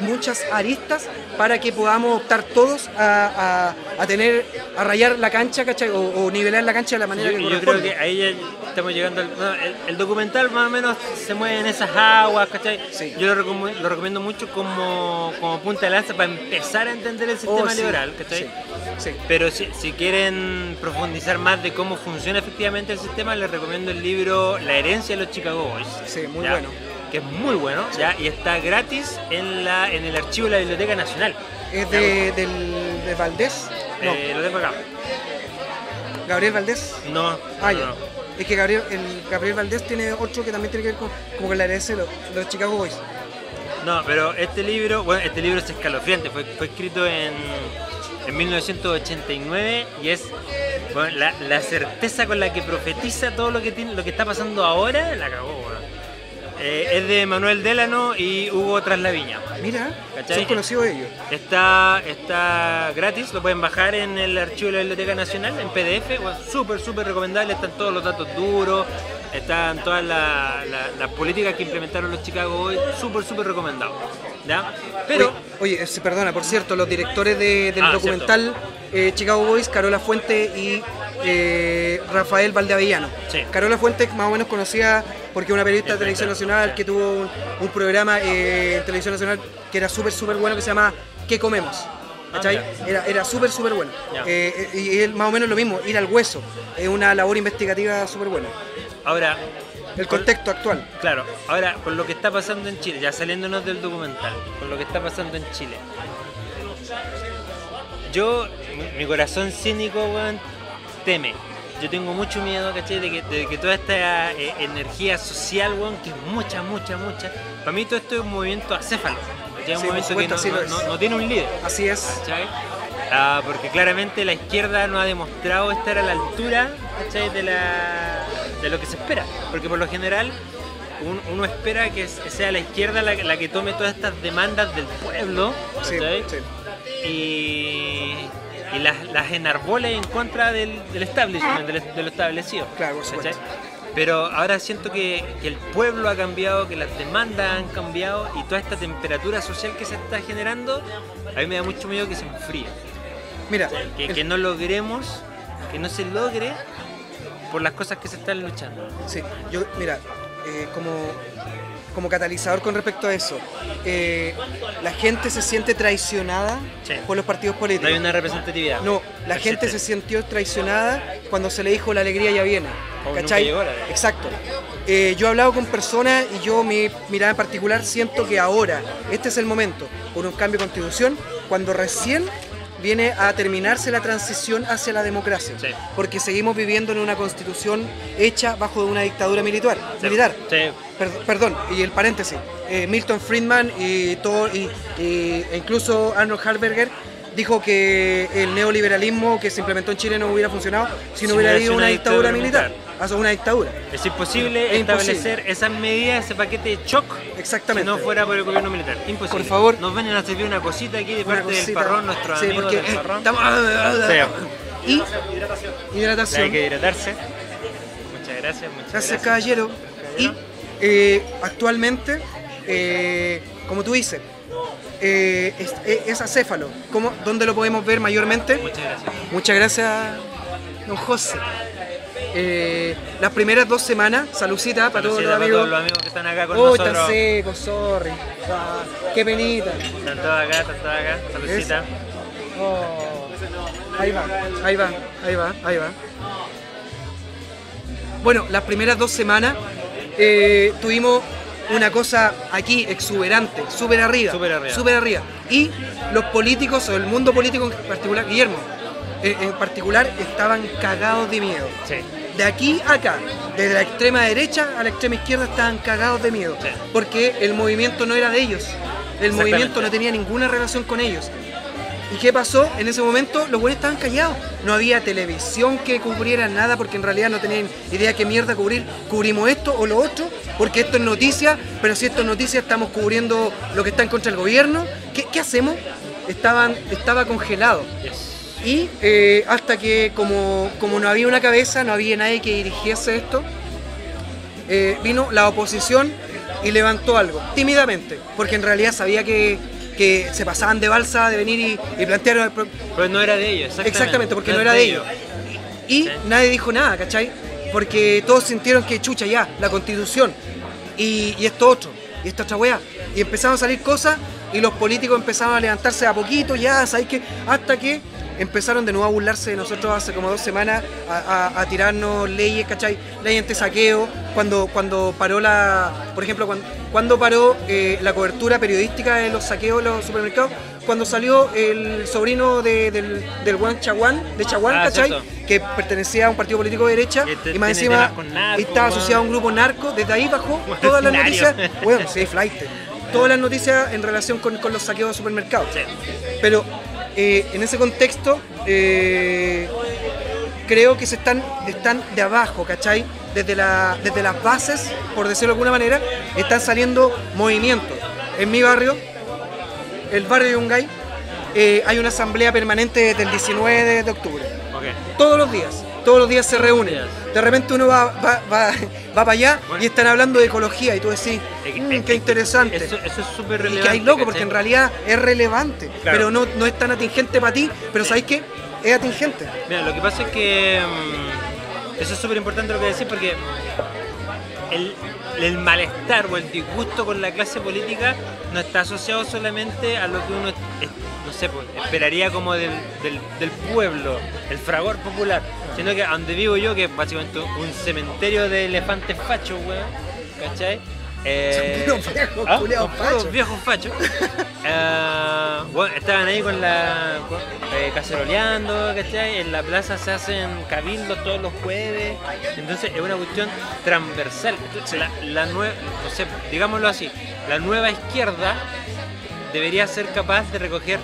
muchas aristas para que podamos optar todos a, a- a tener, a rayar la cancha, ¿cachai? O, o nivelar la cancha de la manera Yo, que yo creo corresponde. que ahí estamos llegando al. el, el documental más o menos se mueve en esas aguas, ¿cachai? Sí. Yo lo, recom- lo recomiendo mucho como, como punta de lanza para empezar a entender el sistema Oh, sí, liberal, ¿cachai? sí. Pero si, si quieren profundizar más de cómo funciona efectivamente el sistema, les recomiendo el libro La herencia de los Chicago Boys. Sí, muy ¿ya? bueno. Que es muy bueno, ¿ya? Y está gratis en, la, en el archivo de la Biblioteca Nacional. ¿Es de, del, de Valdés? No, Eh, lo tengo acá. Gabriel Valdés. No, Ah, no, ya. no. Es que Gabriel, el Gabriel Valdés tiene otro que también tiene que ver con, como con la herencia de los, de los Chicago Boys. No, pero este libro, bueno, este libro es escalofriante, fue, fue escrito en, en 1989 y es bueno, la, la certeza con la que profetiza todo lo que tiene, lo que está pasando ahora, la cagó. Eh, es de Manuel Delano y Hugo Traslaviña. Mira, ¿Cachai? son conocidos ellos. Está, está gratis, lo pueden bajar en el archivo de la Biblioteca Nacional, en PDF, bueno, súper, súper recomendable, están todos los datos duros, están todas la- la- las políticas que implementaron los Chicago Boys, súper, súper recomendado. ¿ya? Pero, Oye, oye, perdona, por cierto, los directores de- del Ah, documental eh, Chicago Boys, Carola Fuente y eh, Rafael Valdeavellano. Sí. Carola Fuente, más o menos conocida porque es una periodista de Televisión Nacional que tuvo un, un programa eh, en Televisión Nacional que era súper, súper bueno que se llama ¿Qué comemos? ¿Cachai? Ah, Era, era súper, súper bueno. Eh, y es más o menos lo mismo, ir al hueso. Es una labor investigativa súper buena. ahora, El Con- contexto actual. claro, ahora con lo que está pasando en Chile, ya saliéndonos del documental, con lo que está pasando en Chile. Yo, mi, mi corazón cínico, weón, teme. Yo tengo mucho miedo, ¿cachai? De que, de que toda esta eh, energía social, weón, que es mucha, mucha, mucha. Para mí todo esto es un movimiento acéfalo. Que no, tiene un líder. Así es. Ah, porque claramente la izquierda no ha demostrado estar a la altura. De, la, de lo que se espera. Porque por lo general un- uno espera que sea la izquierda la, la que tome todas estas demandas del pueblo Sí, ¿cachai? sí. y, y las, las enarbole en contra del, del establishment, del- de lo establecido. Claro, por. Pero ahora siento que, que el pueblo ha cambiado, que las demandas han cambiado y toda esta temperatura social que se está generando, a mí me da mucho miedo que se enfríe. Mira, Que, el- que no logremos, que no se logre por las cosas que se están luchando. Sí, yo, mira, eh, como, como catalizador con respecto a eso, eh, la gente se siente traicionada Sí. por los partidos No políticos. hay una representatividad. No, la gente se sintió traicionada cuando se le dijo la alegría ya viene. ¿Cachai? llegó. Exacto. Eh, yo he hablado con personas y yo, mi mirada en particular, siento que ahora, este es el momento, por un cambio de constitución, cuando recién viene a terminarse la transición hacia la democracia. Sí. Porque seguimos viviendo en una constitución hecha bajo una dictadura militar. Sí. militar. Sí. Per- perdón, y el paréntesis. eh, Milton Friedman y todo, y, y- e incluso Arnold Harberger dijo que el neoliberalismo que se implementó en Chile no hubiera funcionado si no Si hubiera habido una una dictadura dictadura militar. O sea, una dictadura. Es imposible Es establecer esas medidas, ese paquete de shock, Exactamente. si no fuera por el gobierno militar. Imposible. Por favor. Nos ven a servir una cosita aquí de Una parte del parrón, nuestros Sí, porque del parrón. estamos- Sí. Y Hay hidratación. que hidratarse. Muchas gracias, muchas Gracias, gracias. caballero. Y eh, actualmente, eh, como tú dices, eh, es, es- es acéfalo. ¿Cómo, ¿Dónde lo podemos ver mayormente? Muchas gracias. Muchas gracias, don José. Eh, las primeras dos semanas, saludcita para todos Saludcita los para amigos. todos los amigos que están acá con Oh, nosotros. tan seco, sorry. Ah, qué penita. Están todos acá, están todos acá. Saludcita. Oh. Ahí va, ahí va, ahí va, ahí va. Bueno, las primeras dos semanas eh, tuvimos una cosa aquí exuberante, súper arriba, Súper arriba. arriba. Y los políticos, o el mundo político en particular, Guillermo, eh, en particular, estaban cagados de miedo. Sí. De aquí a acá, desde la extrema derecha a la extrema izquierda, estaban cagados de miedo. Sí. Porque el movimiento no era de ellos. El movimiento no tenía ninguna relación con ellos. ¿Y qué pasó? En ese momento los buenos estaban callados. No había televisión que cubriera nada porque en realidad no tenían idea qué mierda cubrir. Cubrimos esto o lo otro porque esto es noticia, pero si esto es noticia estamos cubriendo lo que está en contra del gobierno. ¿Qué, qué hacemos? Estaban, estaba congelado. Y eh, hasta que como, como no había una cabeza, no había nadie que dirigiese esto, eh, vino la oposición y levantó algo, tímidamente, porque en realidad sabía que, que se pasaban de balsa de venir y, y plantear... Pero no era de ellos, exactamente. Exactamente, porque no era de ellos. Y Sí. nadie dijo nada, ¿cachai? Porque todos sintieron que chucha ya, la constitución, y, y esto otro, y esta otra weá. Y empezaron a salir cosas y los políticos empezaron a levantarse a poquito, ya, ¿sabes qué? Hasta que empezaron de nuevo a burlarse de nosotros hace como dos semanas, a, a- a tirarnos leyes, ¿cachai? Leyes anti-saqueo, cuando, cuando paró la, por ejemplo, cuando, cuando paró eh, la cobertura periodística de los saqueos de los supermercados, cuando salió el sobrino de- del, del Juan Chaguán, de Chaguán, Ah, ¿cachai? Que pertenecía a un partido político de derecha Que y más tiene encima y estaba asociado a un grupo narco, desde ahí bajó todas las noticias, bueno, sí, flight, todas las noticias en relación con, con los saqueos de supermercados. Sí. Pero eh, en ese contexto, eh, creo que se están, están de abajo, ¿cachai? Desde, la, desde las bases, por decirlo de alguna manera, están saliendo movimientos. En mi barrio, el barrio de Yungay, eh, hay una asamblea permanente desde el 19 de, de octubre. Todos los días, todos los días se reúnen. De repente uno va, va, va, va para allá Bueno. y están hablando de ecología y tú decís, "Mm, qué interesante. Eso, eso es súper Y relevante. que hay loco, porque en realidad es relevante, Claro. pero no, no es tan atingente para ti, pero ¿sabéis qué? Es atingente. Mira, lo que pasa es que mm, eso es súper importante lo que decís porque el, el malestar o el disgusto con la clase política no está asociado solamente a lo que uno, sé, pues, esperaría como del, del, del pueblo, el fragor popular, sino que a donde vivo yo, que es básicamente un cementerio de elefantes fachos, weón, ¿cachai? Eh, puros viejos ¿ah? culiados Son puros fachos. viejos fachos. Eh, bueno, estaban ahí con la con- eh, caceroleando, ¿cachai? En la plaza se hacen cabildos todos los jueves. Entonces es una cuestión transversal. Entonces, la, la nueva, no sé, digámoslo así, la nueva izquierda debería ser capaz de recoger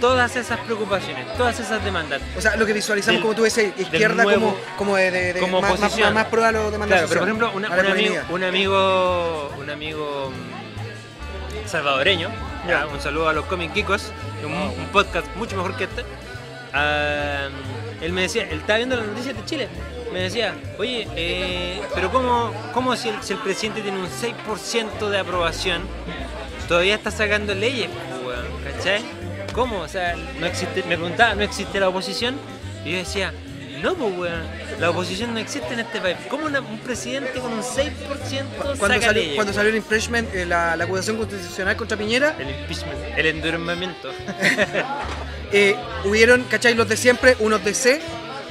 todas esas preocupaciones, todas esas demandas. O sea, lo que visualizamos, Del- como tú dices, izquierda nuevo- como, como de, de- de- como más, más, oposición. más, más pro a lo demanda Claro, pero por ejemplo, una- un, amigo, un amigo, un amigo mm, salvadoreño, un saludo a los Comic Kikos, un, un podcast mucho mejor que este. ah, él me decía, él estaba viendo las noticias de Chile, me decía, oye, eh, pero ¿cómo, cómo si, el, si el presidente tiene un 6% de aprobación, todavía está sacando leyes, pues, ¿cachai? ¿Cómo? O sea, no existe, me preguntaba, ¿no existe la oposición? Y yo decía, no, pues, weón, la oposición no existe en este país. ¿Cómo una- un presidente con un 6% Cuando saca salió, cuando salió el impeachment, eh, la, la acusación constitucional contra Piñera, El impeachment, el endurmamiento. eh, hubieron, ¿cachai? Los de siempre, unos de C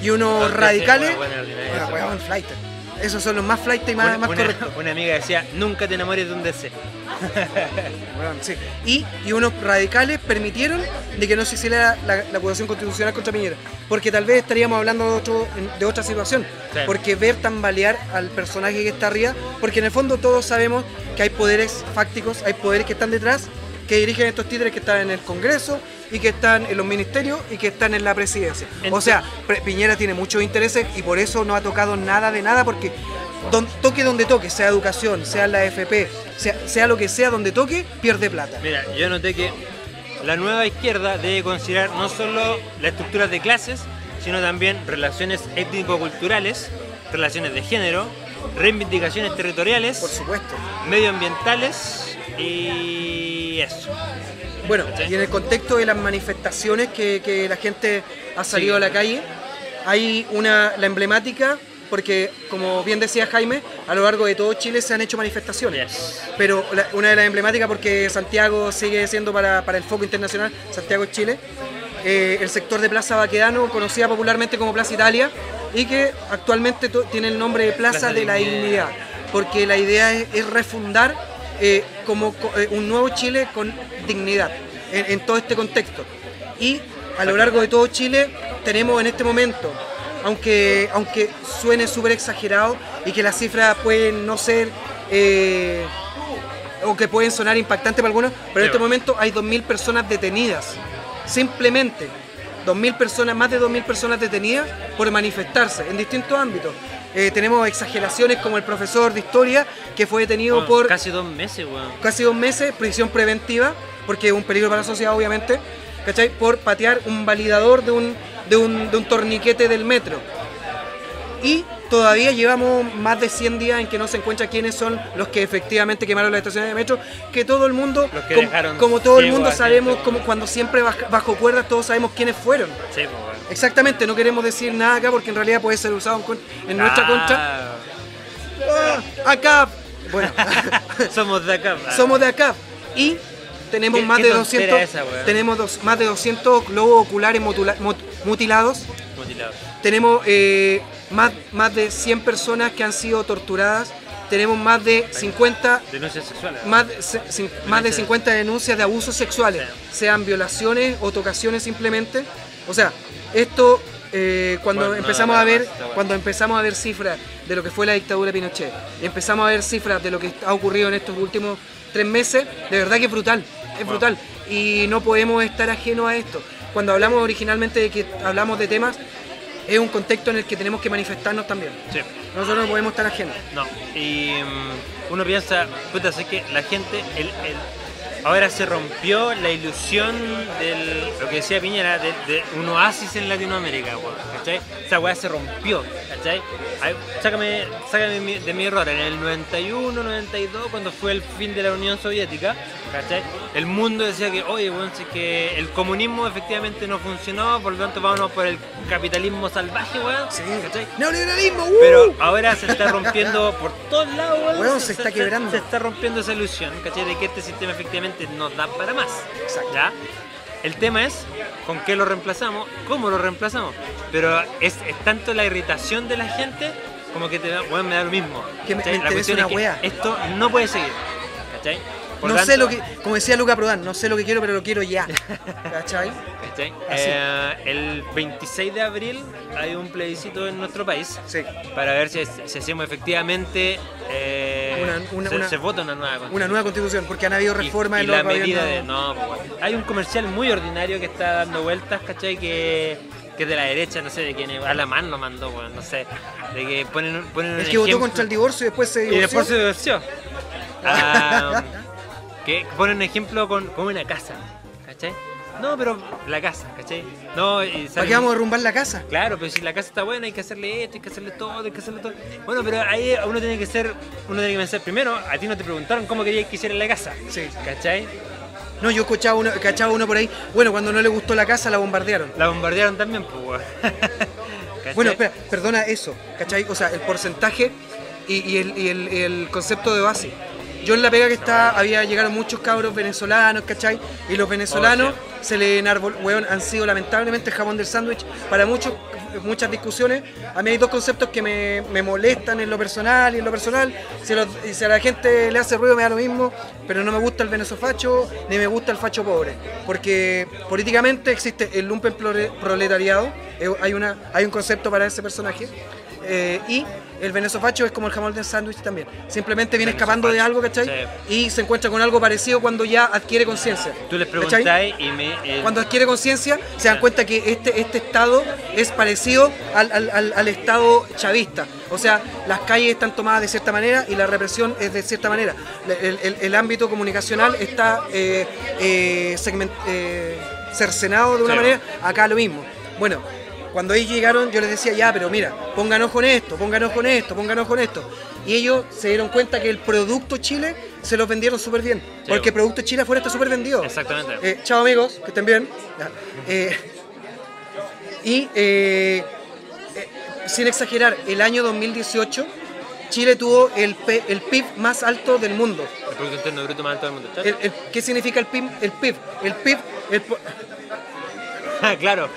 y unos radicales. bueno, bueno, Bueno. Esos son los más flight y más, Una, más una- correctos. una amiga decía, nunca te enamores de un DC. Sí. y, y unos radicales permitieron de que no se hiciera la, la acusación constitucional contra Piñera. Porque tal vez estaríamos hablando de, otro, de otra situación. Sí. Porque ver tambalear al personaje que está arriba, porque en el fondo todos sabemos que hay poderes fácticos, hay poderes que están detrás, que dirigen estos títeres que están en el Congreso y que están en los ministerios y que están en la presidencia. O sea, Piñera tiene muchos intereses y por eso no ha tocado nada de nada porque don- toque donde toque, sea educación, sea la FP, sea, sea lo que sea donde toque, pierde plata. Mira, yo noté que la nueva izquierda debe considerar no solo la estructura de clases, sino también relaciones étnico-culturales, relaciones de género, reivindicaciones territoriales, Por supuesto. medioambientales y eso. Bueno, y en el contexto de las manifestaciones que, que la gente ha salido Sí. a la calle, hay una, la emblemática, porque como bien decía Jaime, a lo largo de todo Chile se han hecho manifestaciones. Yes. Pero la- una de las emblemáticas, porque Santiago sigue siendo para, para el foco internacional, Santiago es Chile, eh, el sector de Plaza Baquedano, conocida popularmente como Plaza Italia, y que actualmente tiene el nombre de Plaza, Plaza de la Dignidad. Dignidad, porque la idea es, es refundar eh, como co- eh, un nuevo Chile con dignidad en, en todo este contexto. Y a lo largo de todo Chile tenemos en este momento, aunque, aunque suene súper exagerado y que las cifras pueden no ser... eh, o que pueden sonar impactantes para algunos, pero en este momento hay 2.000 personas detenidas. Simplemente 2.000 personas, más de 2.000 personas detenidas por manifestarse en distintos ámbitos. Eh, tenemos exageraciones como el profesor de historia que fue detenido Bueno, por casi dos meses, weón. casi dos meses, prisión preventiva, porque es un peligro para la sociedad, obviamente, ¿cachai? Por patear un validador de un, de un, de un torniquete del metro. Y todavía llevamos más de 100 días en que no se encuentra quiénes son los que efectivamente quemaron las estaciones de metro, que todo el mundo, Los que como, todo el mundo sabemos, como cuando siempre bajo, bajo cuerdas todos sabemos quiénes fueron. Sí, pues, weón. Exactamente, no queremos decir nada acá porque en realidad puede ser usado en, en nuestra contra. Ah, Ah, acá, bueno, Somos de acá. ah. somos de acá y tenemos ¿Qué- más qué de tontera 200 esa, tenemos dos- más de 200 globos oculares mutula- mut- mutilados Mutilados. tenemos eh, más, más de 100 personas que han sido torturadas tenemos más de 50 Denuncias sexuales. más más de 50 denuncias de abusos sexuales, sean violaciones o tocaciones simplemente. O sea, esto eh, cuando Bueno, empezamos no, a ver, bueno. cuando empezamos a ver cifras de lo que fue la dictadura de Pinochet, y empezamos a ver cifras de lo que ha ocurrido en estos últimos tres meses, de verdad que es brutal, es brutal. Y no podemos estar ajenos a esto. Cuando hablamos originalmente de que hablamos de temas, es un contexto en el que tenemos que manifestarnos también. Sí. Nosotros no podemos estar ajenos. No, y mm, uno piensa, puta, sé que la gente, el, el- ahora se rompió la ilusión del, lo que decía Piñera, de, de un oasis en Latinoamérica, weón, ¿cachai? Esa weá se rompió, ¿cachai? Ay, sácame, sácame de mi error, en el 91, 92, cuando fue el fin de la Unión Soviética, ¿cachai? El mundo decía que, oye, weón, si es que el comunismo efectivamente no funcionó, por lo tanto vámonos por el capitalismo salvaje, weón, ¿cachai? ¡Neoliberalismo! ¡uh! Pero ahora se está rompiendo por todos lados, weón. Weón, se está quebrando. Se está rompiendo esa ilusión, ¿cachai? De que este sistema efectivamente nos da para más. ¿Ya? El tema es con qué lo reemplazamos, cómo lo reemplazamos. Pero es, es tanto la irritación de la gente como que te da, weón, me da lo mismo. Que me- la cuestión una es que esto no puede seguir. ¿Cachai? Por no tanto- sé lo que, como decía Luca Prodan, no sé lo que quiero, pero lo quiero ya. ¿Cachai? ¿Cachai? Eh, el 26 de abril hay un plebiscito en nuestro país Sí. para ver si, si hacemos efectivamente eh, Una- una- se, una- se vota una nueva constitución. Una nueva constitución, porque han habido Y- reformas y, en la medida de no hay un comercial muy ordinario que está dando vueltas ¿cachai? que, que es de la derecha no sé de quién es Alamán lo mandó no sé de que ponen, ponen El que votó contra el divorcio y después se y divorció. después se divorció Ah, que ponen un ejemplo con, con una casa ¿cachai? no pero la casa ¿cachai? no y ¿Para salen- qué vamos a derrumbar la casa? Claro, pero si la casa está buena hay que hacerle esto, hay que hacerle todo, hay que hacerle todo. Bueno, pero ahí uno tiene que ser, uno tiene que pensar, primero, a ti no te preguntaron cómo querías que hiciera la casa. Sí. ¿Cachai? No, yo escuchaba uno, cachaba uno por ahí. Bueno, cuando no le gustó la casa, la bombardearon. La bombardearon también, pues. Bueno, espera, perdona eso, ¿cachai? O sea, el porcentaje y, y el, y el- el concepto de base. Yo en la pega que está, había llegado muchos cabros venezolanos, ¿cachai? Y los venezolanos Oh, se le enarbol, weón, han sido lamentablemente el jamón del sándwich para muchos, muchas discusiones. A mí hay dos conceptos que me, me molestan en lo personal y en lo personal. Si, a los- y si a la gente le hace ruido me da lo mismo, pero no me gusta el venezofacho ni me gusta el facho pobre. Porque políticamente existe el lumpen proletariado, eh, hay, una, hay un concepto para ese personaje. Eh, y el venezofacho es como el jamón del sándwich también. Simplemente viene escapando de algo, ¿cachai? Y se encuentra con algo parecido cuando ya adquiere conciencia. Tú les preguntáis y me. eh, Cuando adquiere conciencia, se dan cuenta que este, este estado es parecido al, al- al- al estado chavista. O sea, las calles están tomadas de cierta manera y la represión es de cierta manera. El, el- el ámbito comunicacional está eh, eh, segment- eh, cercenado de una Sí. manera. Acá lo mismo. Bueno, cuando ellos llegaron, yo les decía, ya, pero mira, pongan ojo en esto, pongan ojo en esto, pongan ojo en esto. Y ellos se dieron cuenta que el producto Chile se los vendieron súper bien. porque el producto Chile afuera está súper vendido. Exactamente. Eh, chao amigos, que estén bien. Eh, y eh, sin exagerar, el año 2018 Chile tuvo el, P- el PIB más alto del mundo. el Producto Interno Bruto más alto del mundo. El- el- ¿Qué significa el PIB? El PIB, el PIB claro.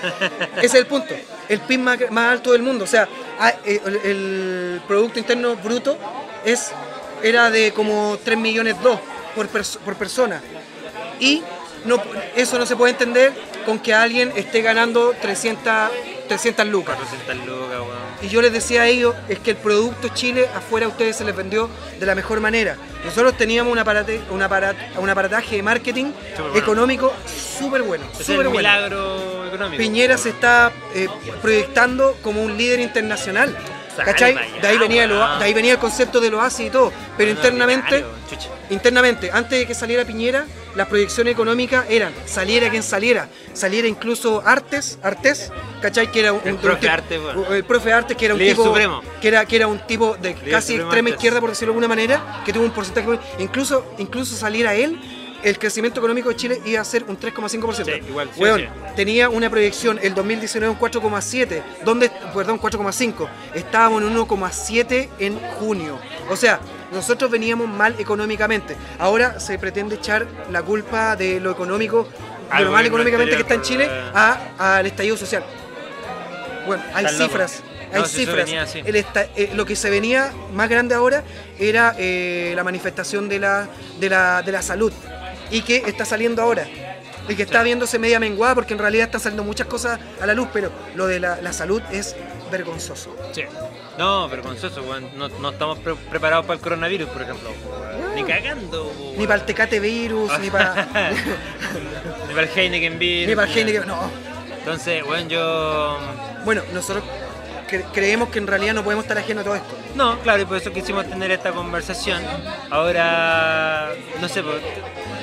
ese es el punto. El PIB más, más alto del mundo. O sea, ah, eh, el, el Producto Interno Bruto es, era de como 3 millones 2 por, perso- por persona. Y no, eso no se puede entender con que alguien esté ganando 300, 300 lucas. 400 lucas, weón. Y yo les decía a ellos, es que el producto Chile afuera a ustedes se les vendió de la mejor manera. Nosotros teníamos un, aparate, un, aparat- un aparataje de marketing bueno. económico súper bueno. Es el súper bueno. milagro económico. Piñera se está eh, proyectando como un líder internacional. De ahí, venía el, de ahí venía el concepto del oasis y todo. Pero internamente, internamente, antes de que saliera Piñera, las proyecciones económicas eran saliera quien saliera, saliera incluso Artes, Artes, ¿cachai? Que era un, El un profe tipo- Artes, el profe Artes, que era un Líder tipo supremo. que era, que era un tipo de casi extrema Artes. izquierda, por decirlo de alguna manera, que tuvo un porcentaje, incluso, incluso saliera él, el crecimiento económico de Chile iba a ser un 3,5%. Sí, igual, sí, Weón, sí. tenía una proyección el 2019 un 4,7, donde, perdón, 4,5. Estábamos en 1,7 en junio. O sea, nosotros veníamos mal económicamente. Ahora se pretende echar la culpa de lo económico, de lo mal económicamente que está en Chile, a- al estallido social. Bueno, hay cifras. No, Hay si cifras. venía. El esta- eh, lo que se venía más grande ahora era eh, la manifestación de la, de, la, de la salud y que está saliendo ahora. Y que está viéndose media menguada porque en realidad están saliendo muchas cosas a la luz, pero lo de la, la salud es vergonzoso. Sí. No, vergonzoso, weón. No, no estamos pre- preparados para el coronavirus, por ejemplo. Ni cagando, weón. Ni para el tecate virus, ni para. Ni para el Heineken virus. ni para el Heineken, No. Entonces, weón, yo. Bueno, nosotros cre- creemos que en realidad no podemos estar ajenos a todo esto. No, claro, y por eso quisimos tener esta conversación. Ahora, no sé, pues,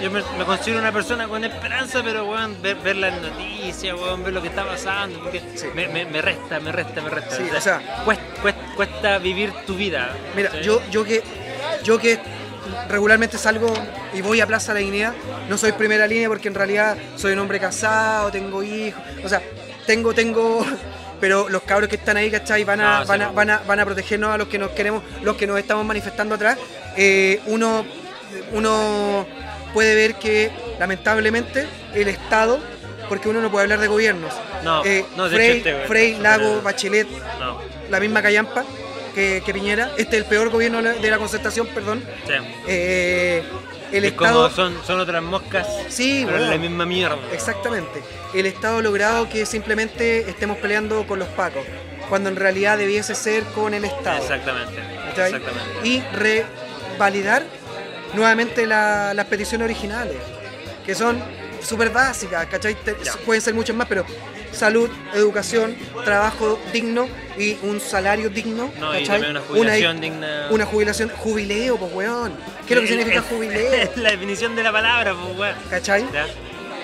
yo me, me considero una persona con esperanza, pero weón, ver, ver las noticias, weón, ver lo que está pasando, porque me, me- me resta, me resta, me resta. Sí, o sea- cuesta, cuesta, cuesta vivir tu vida. Mira, ¿sí? yo, yo que yo que regularmente salgo y voy a Plaza La Guinea, no soy primera línea porque en realidad soy un hombre casado, tengo hijos, o sea, tengo, tengo, pero los cabros que están ahí, ¿cachai? Van a, No, van a, van a, van a protegernos a los que nos queremos, los que nos estamos manifestando atrás. Eh, uno, uno puede ver que lamentablemente el Estado, porque uno no puede hablar de gobiernos, No, eh, no, Frey, hecho, este, Frey, Lago, Bachelet, No, la misma Callampa que, que Piñera. Este es el peor gobierno de la- de la concertación, perdón. sí. Eh, el es Estado. como son, son otras moscas, Sí, pero la misma mierda. Exactamente. El Estado ha logrado que simplemente estemos peleando con los pacos, cuando en realidad debiese ser con el Estado. Exactamente. Exactamente. Y revalidar nuevamente la- las peticiones originales, que son súper básicas, ¿cachai? Te-. Pueden ser muchas más, pero salud, educación, trabajo digno y un salario digno, No, y ¿cachai? también una jubilación digna. Una jubilación, jubileo, pues weón. ¿Qué es lo que significa Es- jubileo? Es la definición de la palabra, pues, weón. ¿Cachai? ¿Ya?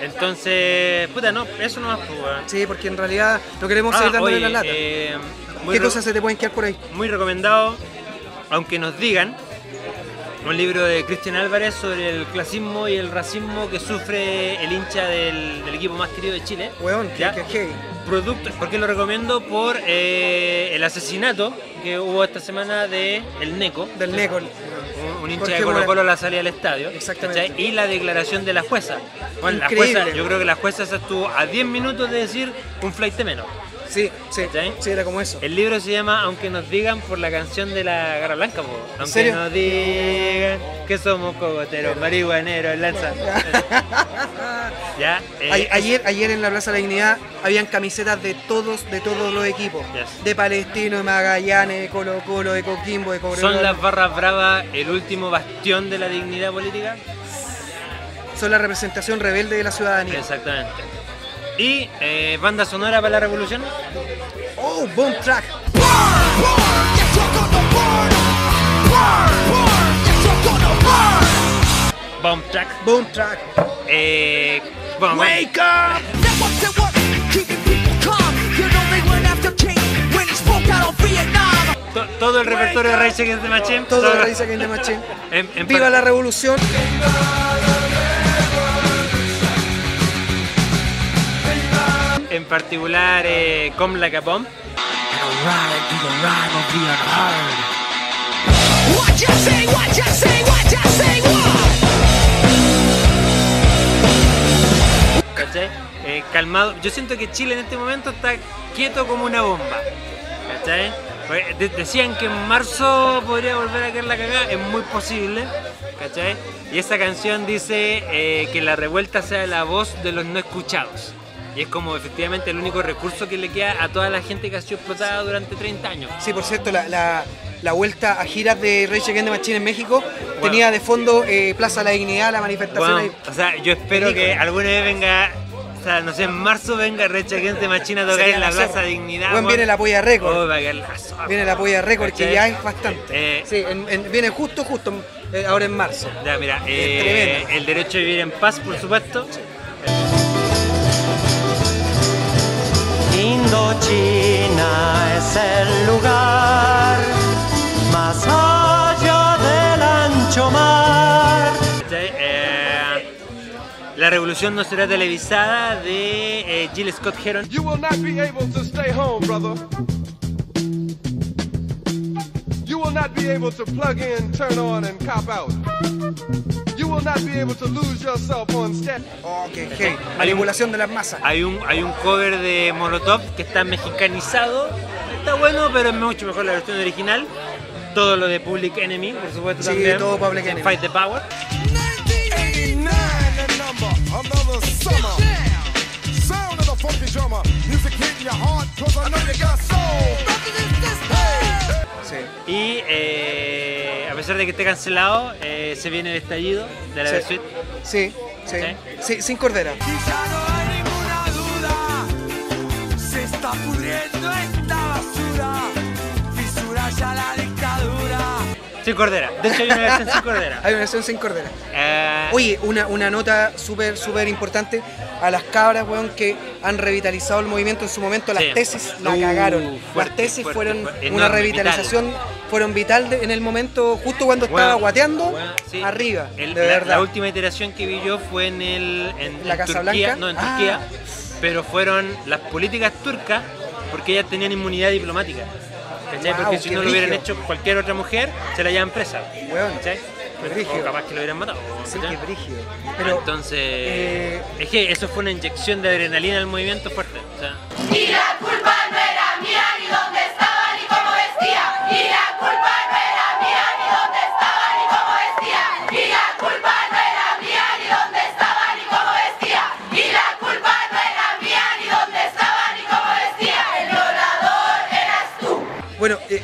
Entonces, puta, no, eso no más, pues, weón. Sí, porque en realidad no queremos Ah, seguir dándole oye, la lata. eh, ¿Qué cosas se te pueden quedar por ahí? Muy recomendado, aunque nos digan, un libro de Cristian Álvarez sobre el clasismo y el racismo que sufre el hincha del, del equipo más querido de Chile. Weón, que. Producto, ¿Por qué lo recomiendo? Por eh, el asesinato que hubo esta semana de El Neco. Del Neco. Un, un hincha Jorge de Colo. Colo a la salida del estadio. Exactamente. ¿cachai? Y la declaración de la jueza. Bueno, la jueza, yo creo que la jueza se estuvo a 10 minutos de decir un flight menos. Sí, sí, ¿Cachai? sí, era como eso. El libro se llama Aunque nos digan por la canción de la Garra Blanca, po. Aunque serio? nos digan que somos cogoteros, marihuaneros, lanza. ya, eh, ayer, ayer en la Plaza de la Dignidad habían camisetas de todos, de todos los equipos. Yes. De Palestino, de Magallanes, de Colo Colo, de Coquimbo, de Cobreloa. son las barras bravas el último bastión de la dignidad política. Son la representación rebelde de la ciudadanía. Exactamente. Y eh, banda sonora para la revolución. Oh, boom track. Bomb track. Boom track. Eh, bueno, Wake up. to- todo el repertorio de Rage Against the Machine. Todo el Raíz Against the Machine. En, en Viva la revolución. En particular eh, Come Like a Bomb. ¿Cachai? Eh, calmado. Yo siento que Chile en este momento está quieto como una bomba. Pues, de- decían que en marzo podría volver a caer la cagada, es muy posible. Y esa canción dice eh, que la revuelta sea la voz de los no escuchados. Y es como efectivamente el único recurso que le queda a toda la gente que ha sido explotada durante 30 años. Sí, por cierto, la, la- la vuelta a giras de Rage Against the Machine en México tenía de fondo eh, Plaza La Dignidad, la manifestación Bueno, ahí. o sea, yo espero que alguna vez venga, o sea, no sé, en marzo venga Rage Against the Machine a tocar en la la Plaza. Dignidad. Bueno, viene la Polla Record. Oh, la. Viene la Polla Record, que ya es bastante. Eh, Sí, en- en- viene justo, justo, eh, ahora en marzo. Ya, mira, eh, el derecho a vivir en paz, por supuesto. Indochina es el lugar más allá del ancho mar. ¿cachai? Eh, la revolución no será televisada de eh, Jill Scott Heron. You will not be able to stay home, brother. You will not be able to plug in, turn on, and cop out. You will not be able to lose yourself on stage. Oh, qué heavy. Manipulación de las masas. Hay un, hay un cover de Molotov que está mexicanizado. Está bueno, pero es mucho mejor la versión original. Todo lo de Public Enemy, por supuesto, Sí, también. todo Public Enemy. Fight the Power. 89, the number, another summer. Sound of the funky drummer. Music hitting your heart, cause I know you got soul. Y eh, a pesar de que esté cancelado, eh, se viene el estallido de la Sí. Versuit. Sí, sí, Sí. sí, sin cordera. Y ya no hay ninguna duda, se está pudriendo esta basura, fisura ya la. Sin cordera. De hecho, hay una versión sin cordera. Hay una versión sin cordera. Eh, Oye, una, una nota súper, súper importante a las cabras, weón, que han revitalizado el movimiento en su momento. Las Sí. tesis la Uh, cagaron. fuerte, las tesis fuerte, fueron fuerte. una Enorme, revitalización, fueron vital de- en el momento, justo cuando Bueno, estaba guateando, bueno, sí. arriba, El- de la, verdad. la última iteración que vi yo fue en el en, ¿La en Casa Turquía, Blanca? no en Ah. Turquía, pero fueron las políticas turcas porque ellas tenían inmunidad diplomática. ¿Cachai? Wow, porque si no lo hubieran hecho cualquier otra mujer, se la llevan presa. Weón, ¿Cachai? O capaz que lo hubieran matado. Sí, qué brígido. Pero, Entonces, eh, es que eso fue una inyección de adrenalina al movimiento fuerte. O sea,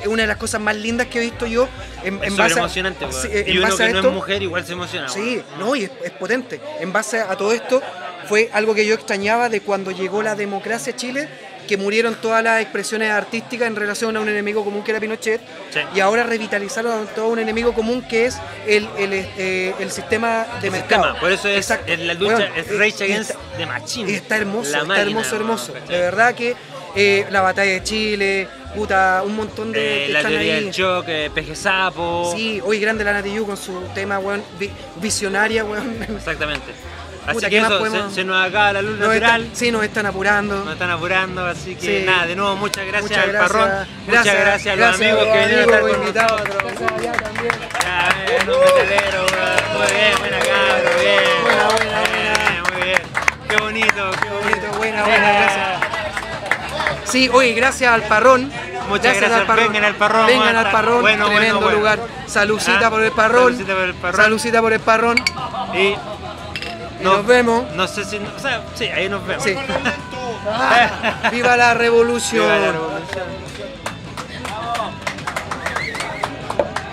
una de las cosas más lindas que he visto yo en, en base a, emocionante. Sí, weón. eh, y en uno base a que no esto, es mujer igual se emociona. Sí, no, y es, es potente. En base a todo esto, fue algo que yo extrañaba de cuando llegó la democracia a Chile, que murieron todas las expresiones artísticas en relación a un enemigo común que era Pinochet, Sí. y ahora revitalizaron a todo un enemigo común que es el, el, eh, el sistema de mercado. sistema, por eso es, la lucha, Weón, es eh, Rage Against the Machine. está hermoso, La está máquina, hermoso, hermoso. De verdad que eh, la batalla de Chile, puta, un montón de Eh, que la están teoría ahí. del choque, Peje Sapo. Sí, hoy grande la Nati Yu con su tema, weón, vi- visionaria, weón. Exactamente. Así Puta, que ¿qué más eso, podemos- se, se nos acaba la luz Nos natural. están- sí, nos están apurando. Nos están apurando, así que Sí. nada, de nuevo muchas gracias Muchas al gracias. parrón. muchas gracias a los amigos que vinieron a estar con invitados. nosotros. Gracias a también. Ya, eh, un metalero, weón. Muy bien, buena cabro, bien. Buena, buena, Eh, Muy bien. Qué bonito, qué bonito. Buena, buena, gracias. Sí, oye, gracias al parrón. Muchas gracias, vengan al Parrón, Vengan al parrón, bueno, tremendo bueno. lugar. Ah, por el parrón. saludcita por el parrón. Saludcita por el parrón. Y Y nos vemos. No sé si. O sea, sí, ahí nos vemos. Sí. Ah, viva la revolución. Viva la revolución.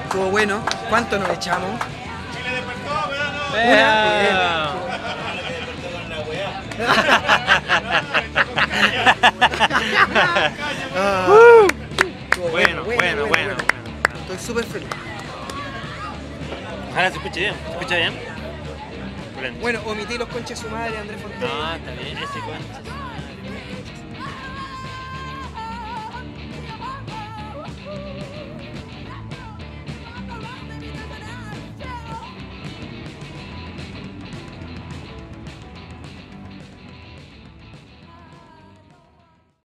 Estuvo bueno. ¿Cuánto nos echamos? Eh. Ah. Estuvo Bueno, bueno, bueno. Estoy súper feliz. Ojalá se escuche bien. ¿Se escucha bien? Bueno, omití los conches su madre, Andrés Fontana. No, está bien, ese concha.